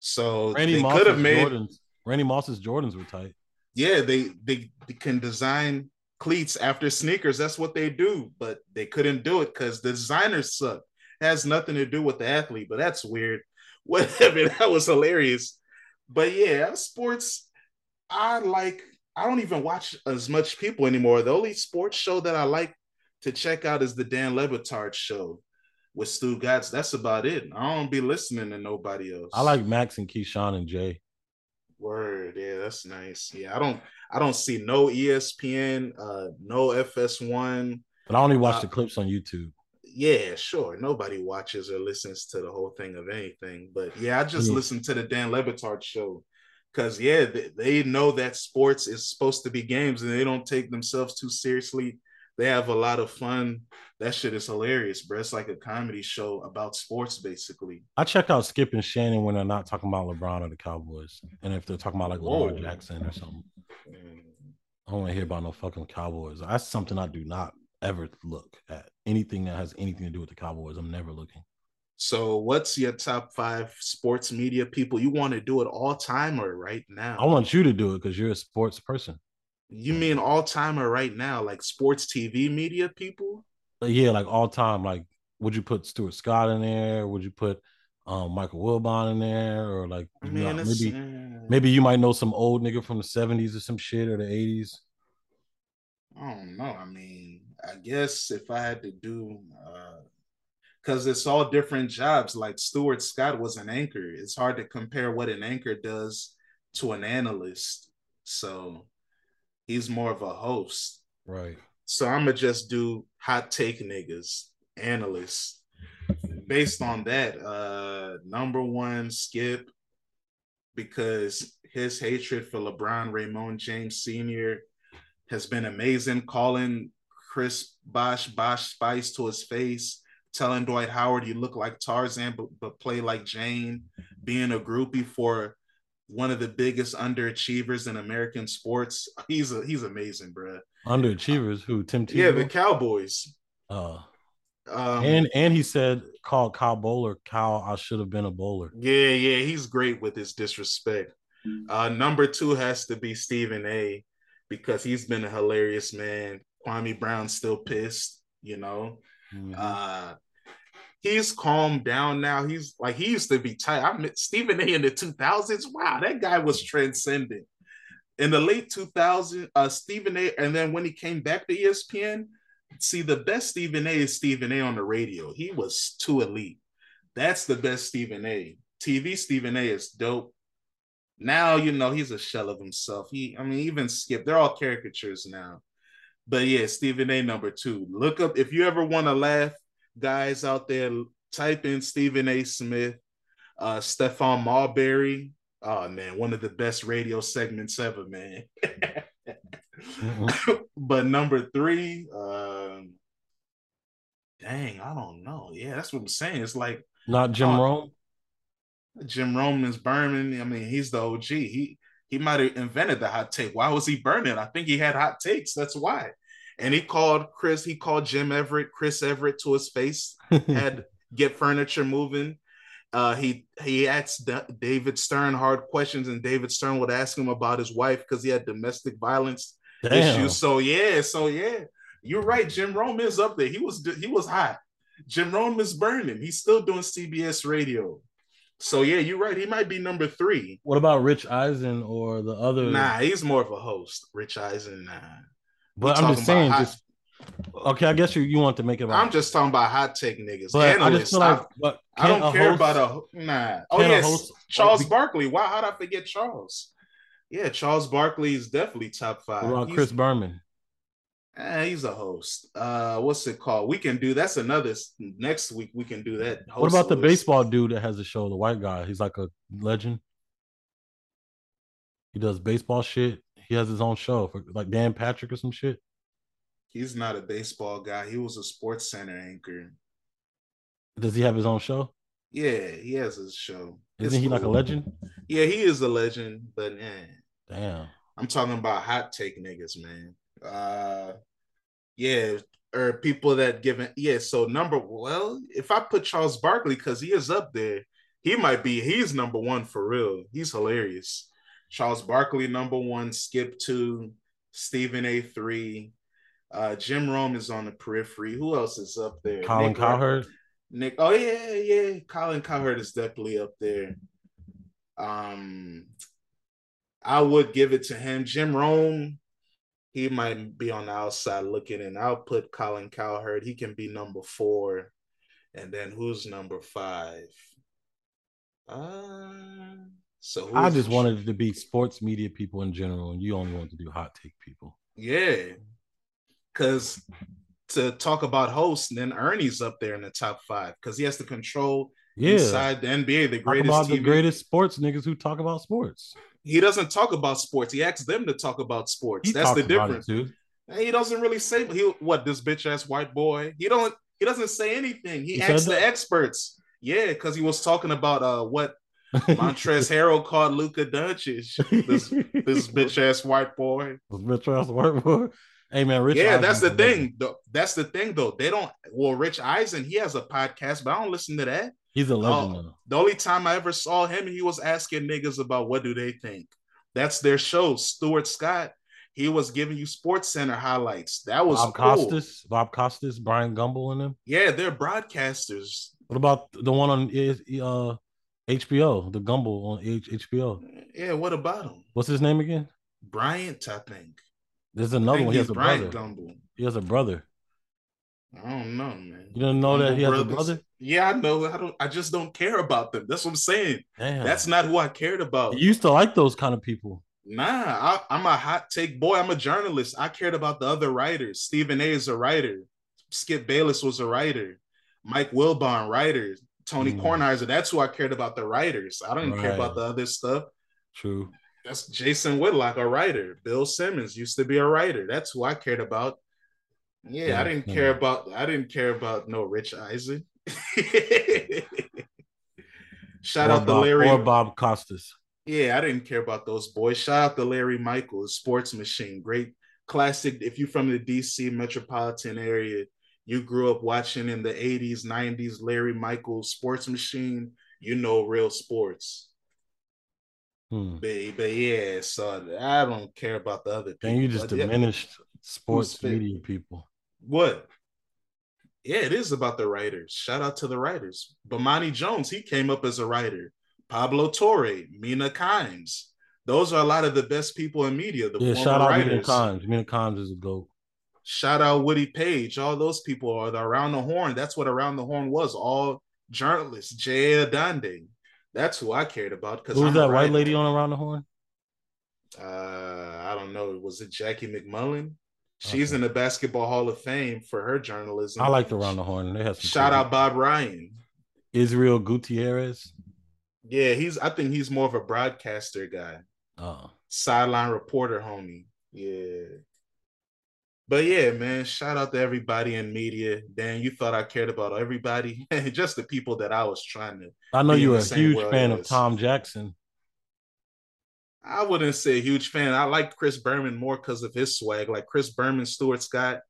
Speaker 2: So
Speaker 1: Randy
Speaker 2: they
Speaker 1: Moss's
Speaker 2: could have made
Speaker 1: Jordans. Randy Moss's Jordans were tight.
Speaker 2: yeah, they, they they can design cleats after sneakers. That's what they do, but they couldn't do it because the designers suck. It has nothing to do with the athlete, but that's weird. <laughs> Whatever, that was hilarious. But yeah, sports, I like I don't even watch as much people anymore. The only sports show that I like to check out is the Dan Le Batard show with Stugotz. That's about it. I don't be listening to nobody else.
Speaker 1: I like Max and Keyshawn and Jay.
Speaker 2: Word, yeah, that's nice. Yeah, I don't, I don't see no ESPN, uh, no FS1.
Speaker 1: But I only watch
Speaker 2: Uh,
Speaker 1: the clips on YouTube.
Speaker 2: Yeah, sure. Nobody watches or listens to the whole thing of anything, but yeah, I just
Speaker 1: Yeah.
Speaker 2: listen to the Dan Le Batard show because yeah, they, they know that sports is supposed to be games, and they don't take themselves too seriously. They have a lot of fun. That shit is hilarious, bro. It's like a comedy show about sports, basically.
Speaker 1: I check out Skip and Shannon when they're not talking about LeBron or the Cowboys, and if they're talking about like Lamar
Speaker 2: Whoa.
Speaker 1: Jackson or something. I don't want to hear about no fucking Cowboys. That's something I do not ever look at. Anything that has anything to do with the Cowboys, I'm never looking.
Speaker 2: So, what's your top five sports media people you want to do it all time or right now?
Speaker 1: I want you to do it because you're a sports person.
Speaker 2: You mean all time or right now, like sports TV media people?
Speaker 1: But yeah, like all time. Like, would you put Stuart Scott in there? Would you put um, Michael Wilbon in there, or like you know, maybe
Speaker 2: uh,
Speaker 1: maybe you might know some old nigga from the '70s or some shit or the '80s.
Speaker 2: I don't know. I mean, I guess if I had to do, because it's all different jobs. Like Stuart Scott was an anchor. It's hard to compare what an anchor does to an analyst. So he's more of a host.
Speaker 1: Right.
Speaker 2: So I'm gonna just do hot take niggas, analysts. Based on that, uh number one, Skip, because his hatred for LeBron Raymond James Sr. has been amazing, calling Chris Bosh Bosh Spice to his face, telling Dwight Howard you look like Tarzan but, but play like Jane, being a groupie for one of the biggest underachievers in American sports. He's a, he's amazing, bro.
Speaker 1: Underachievers who Tim Tebow.
Speaker 2: Yeah, the Cowboys.
Speaker 1: uh,
Speaker 2: Um,
Speaker 1: and and he said called Kyle Boller, Kyle, I should have been a bowler.
Speaker 2: yeah, yeah, he's great with his disrespect. Uh, number two has to be Stephen A. because he's been a hilarious man. Kwame Brown's still pissed, you know.
Speaker 1: Mhm.
Speaker 2: Uh, he's calmed down now. He's like he used to be tight. I met Stephen A. in the 2000s. Wow, that guy was transcendent. In the late 2000s, uh, Stephen A. And then when he came back to ESPN, see the best Stephen A. is Stephen A. on the radio. He was too elite. That's the best Stephen A. TV Stephen A. is dope. Now you know he's a shell of himself. He, I mean, even Skip, they're all caricatures now. But yeah, Stephen A. number two. Look up if you ever want to laugh, guys out there. Type in Stephen A. Smith, uh, Stephon Marbury. Oh man, one of the best radio segments ever, man.
Speaker 1: Mhm. <laughs>
Speaker 2: but number three, uh, Dang, I don't know. Yeah, that's what I'm saying. It's like
Speaker 1: not Jim uh, Rome.
Speaker 2: Jim Rome is burning. I mean, he's the OG. He he might have invented the hot take. Why was he burning? I think he had hot takes. That's why. And he called Chris. He called Jim Everett, Chris Everett, to his face. <laughs> had get furniture moving. Uh, he he asked D- David Stern hard questions, and David Stern would ask him about his wife because he had domestic violence Damn. issues. So yeah, so yeah, you're right. Jim Rome is up there. He was he was hot. Jim Rome is burning. He's still doing CBS radio. So yeah, you're right. He might be number three.
Speaker 1: What about Rich Eisen or the other?
Speaker 2: Nah, he's more of a host. Rich Eisen, nah.
Speaker 1: But I'm just saying, hot... just okay. I guess you, you want to make it.
Speaker 2: About... I'm just talking about hot take niggas. But I just feel like, but I don't care host, about a nah. Oh yes, host, Charles Barkley. Why? How'd I forget Charles? Yeah, Charles Barkley is definitely top five.
Speaker 1: What Chris Berman?
Speaker 2: Eh, he's a host. Uh, what's it called? We can do that's another next week. We can do that.
Speaker 1: What about the baseball dude that has a show? The white guy. He's like a legend. He does baseball shit. He has his own show for like Dan Patrick or some shit.
Speaker 2: He's not a baseball guy. He was a sports center anchor.
Speaker 1: Does he have his own show?
Speaker 2: Yeah, he has his show.
Speaker 1: Isn't it's he cool. like a legend?
Speaker 2: Yeah, he is a legend, but eh.
Speaker 1: Damn.
Speaker 2: I'm talking about hot take niggas, man. Uh yeah, or people that given yeah. So number well, if I put Charles Barkley because he is up there, he might be he's number one for real. He's hilarious. Charles Barkley number one, Skip two, Stephen A three, uh, Jim Rome is on the periphery. Who else is up there?
Speaker 1: Colin Nick Cowherd.
Speaker 2: Nick. Oh yeah, yeah. Colin Cowherd is definitely up there. Um, I would give it to him. Jim Rome, he might be on the outside looking in. I'll put Colin Cowherd. He can be number four. And then who's number five? Uh so
Speaker 1: I just wanted to be sports media people in general, and you only want to do hot take people.
Speaker 2: Yeah, because to talk about hosts, then Ernie's up there in the top five because he has to control yeah. inside the NBA, the greatest
Speaker 1: talk about TV. the greatest sports niggas who talk about sports.
Speaker 2: He doesn't talk about sports. He asks them to talk about sports. He That's the difference. He doesn't really say he what this bitch ass white boy. He don't. He doesn't say anything. He, he asks the experts. Yeah, because he was talking about uh what Montrezl Harrell called Luka Doncic. This this <laughs> bitch ass white boy.
Speaker 1: This bitch ass white boy. Hey man, Rich.
Speaker 2: Yeah, Eisen that's the thing. That's the thing though. They don't. Well, Rich Eisen, he has a podcast, but I don't listen to that.
Speaker 1: He's a legend. Uh,
Speaker 2: the only time I ever saw him, he was asking niggas about what do they think. That's their show. Stuart Scott, he was giving you Sports Center highlights. That was
Speaker 1: Bob cool. Costas, Bob Costas, Brian Gumbel, and them.
Speaker 2: Yeah, they're broadcasters.
Speaker 1: What about the one on uh, HBO, the Gumbel on HBO?
Speaker 2: Yeah, what about him?
Speaker 1: What's his name again?
Speaker 2: Bryant, I think.
Speaker 1: There's another one. He has a brother. Gumbel. He has a brother.
Speaker 2: I don't know, man.
Speaker 1: You don't know that he has a brother?
Speaker 2: Yeah, I know. I don't. I just don't care about them. That's what I'm saying. Damn. That's not who I cared about.
Speaker 1: You used to like those kind of people.
Speaker 2: Nah, I, I'm a hot take boy. I'm a journalist. I cared about the other writers. Stephen A. is a writer. Skip Bayless was a writer. Mike Wilbon, writer. Tony mm. Kornheiser. That's who I cared about. The writers. I don't right. care about the other stuff.
Speaker 1: True.
Speaker 2: That's Jason Whitlock, a writer. Bill Simmons used to be a writer. That's who I cared about. Yeah, yeah I didn't yeah. care about. I didn't care about no Rich Eisen. <laughs> Shout or out to Larry
Speaker 1: or Bob Costas.
Speaker 2: Yeah, I didn't care about those boys. Shout out to Larry Michaels, Sports Machine, great classic. If you're from the DC metropolitan area, you grew up watching in the 80s, 90s, Larry Michaels, Sports Machine. You know real sports. Hmm. But, but yeah, so I don't care about the other
Speaker 1: people. And you just diminished yeah. sports media people.
Speaker 2: What? Yeah, it is about the writers. Shout out to the writers. Bomani Jones, he came up as a writer. Pablo Torre, Mina Kimes. Those are a lot of the best people in media. The
Speaker 1: yeah, shout out writers. Mina Kimes. Mina Kimes is a goat.
Speaker 2: Shout out Woody Paige. All those people are the Around the Horn. That's what Around the Horn was. All journalists. Jay Adande. That's who I cared about.
Speaker 1: Because who was that white lady on Around the Horn?
Speaker 2: Uh, I don't know. Was it Jackie MacMullan? She's okay. in the Basketball Hall of Fame for her journalism.
Speaker 1: I liked Around the Horn. They have
Speaker 2: shout out Bob Ryan,
Speaker 1: Israel Gutierrez.
Speaker 2: Yeah, he's. I think he's more of a broadcaster guy.
Speaker 1: Oh,
Speaker 2: sideline reporter, homie. Yeah. But yeah, man, shout out to everybody in media. Dan, you thought I cared about everybody, <laughs> just the people that I was trying to.
Speaker 1: I know you're a huge fan of Tom Jackson.
Speaker 2: I wouldn't say a huge fan. I like Chris Berman more because of his swag. Like Chris Berman, Stuart Scott,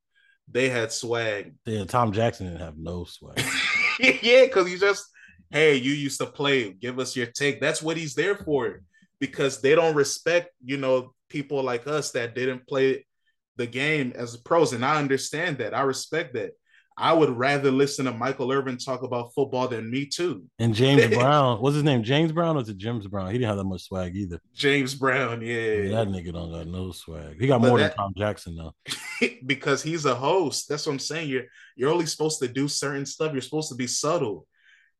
Speaker 2: they had swag.
Speaker 1: Yeah, Tom Jackson didn't have no swag. <laughs>
Speaker 2: yeah, because he just, hey, you used to play. Give us your take. That's what he's there for. Because they don't respect, you know, people like us that didn't play the game as pros. And I understand that. I respect that. I would rather listen to Michael Irvin talk about football than me too.
Speaker 1: And James <laughs> Brown, what's his name? James Brown or is it James Brown? He didn't have that much swag either.
Speaker 2: James Brown, yeah. yeah
Speaker 1: that nigga don't got no swag. He got but more that, than Tom Jackson though. <laughs>
Speaker 2: because he's a host. That's what I'm saying. You're you're only supposed to do certain stuff. You're supposed to be subtle.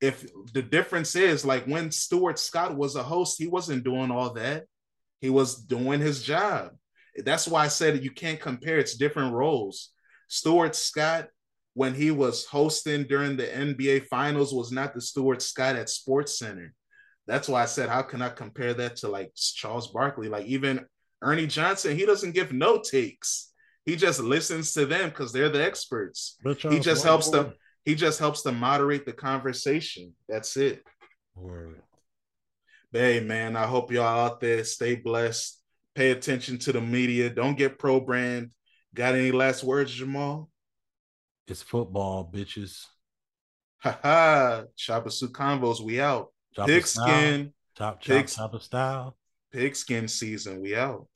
Speaker 2: If the difference is like when Stuart Scott was a host, he wasn't doing all that. He was doing his job. That's why I said you can't compare. It's different roles. Stuart Scott when he was hosting during the NBA finals was not the Stuart Scott at Sports Center. That's why I said, how can I compare that to like Charles Barkley? Like even Ernie Johnson, he doesn't give no takes. He just listens to them because they're the experts. He just helps them. He just helps to moderate the conversation. That's it. Word. Hey man, I hope y'all out there stay blessed. Pay attention to the media. Don't get pro brand. Got any last words, Jamaal?
Speaker 1: It's football, bitches.
Speaker 2: Ha ha. Suit Convos, we out. Pigskin.
Speaker 1: Top chop, Pigs, chopper style.
Speaker 2: Pigskin season, we out.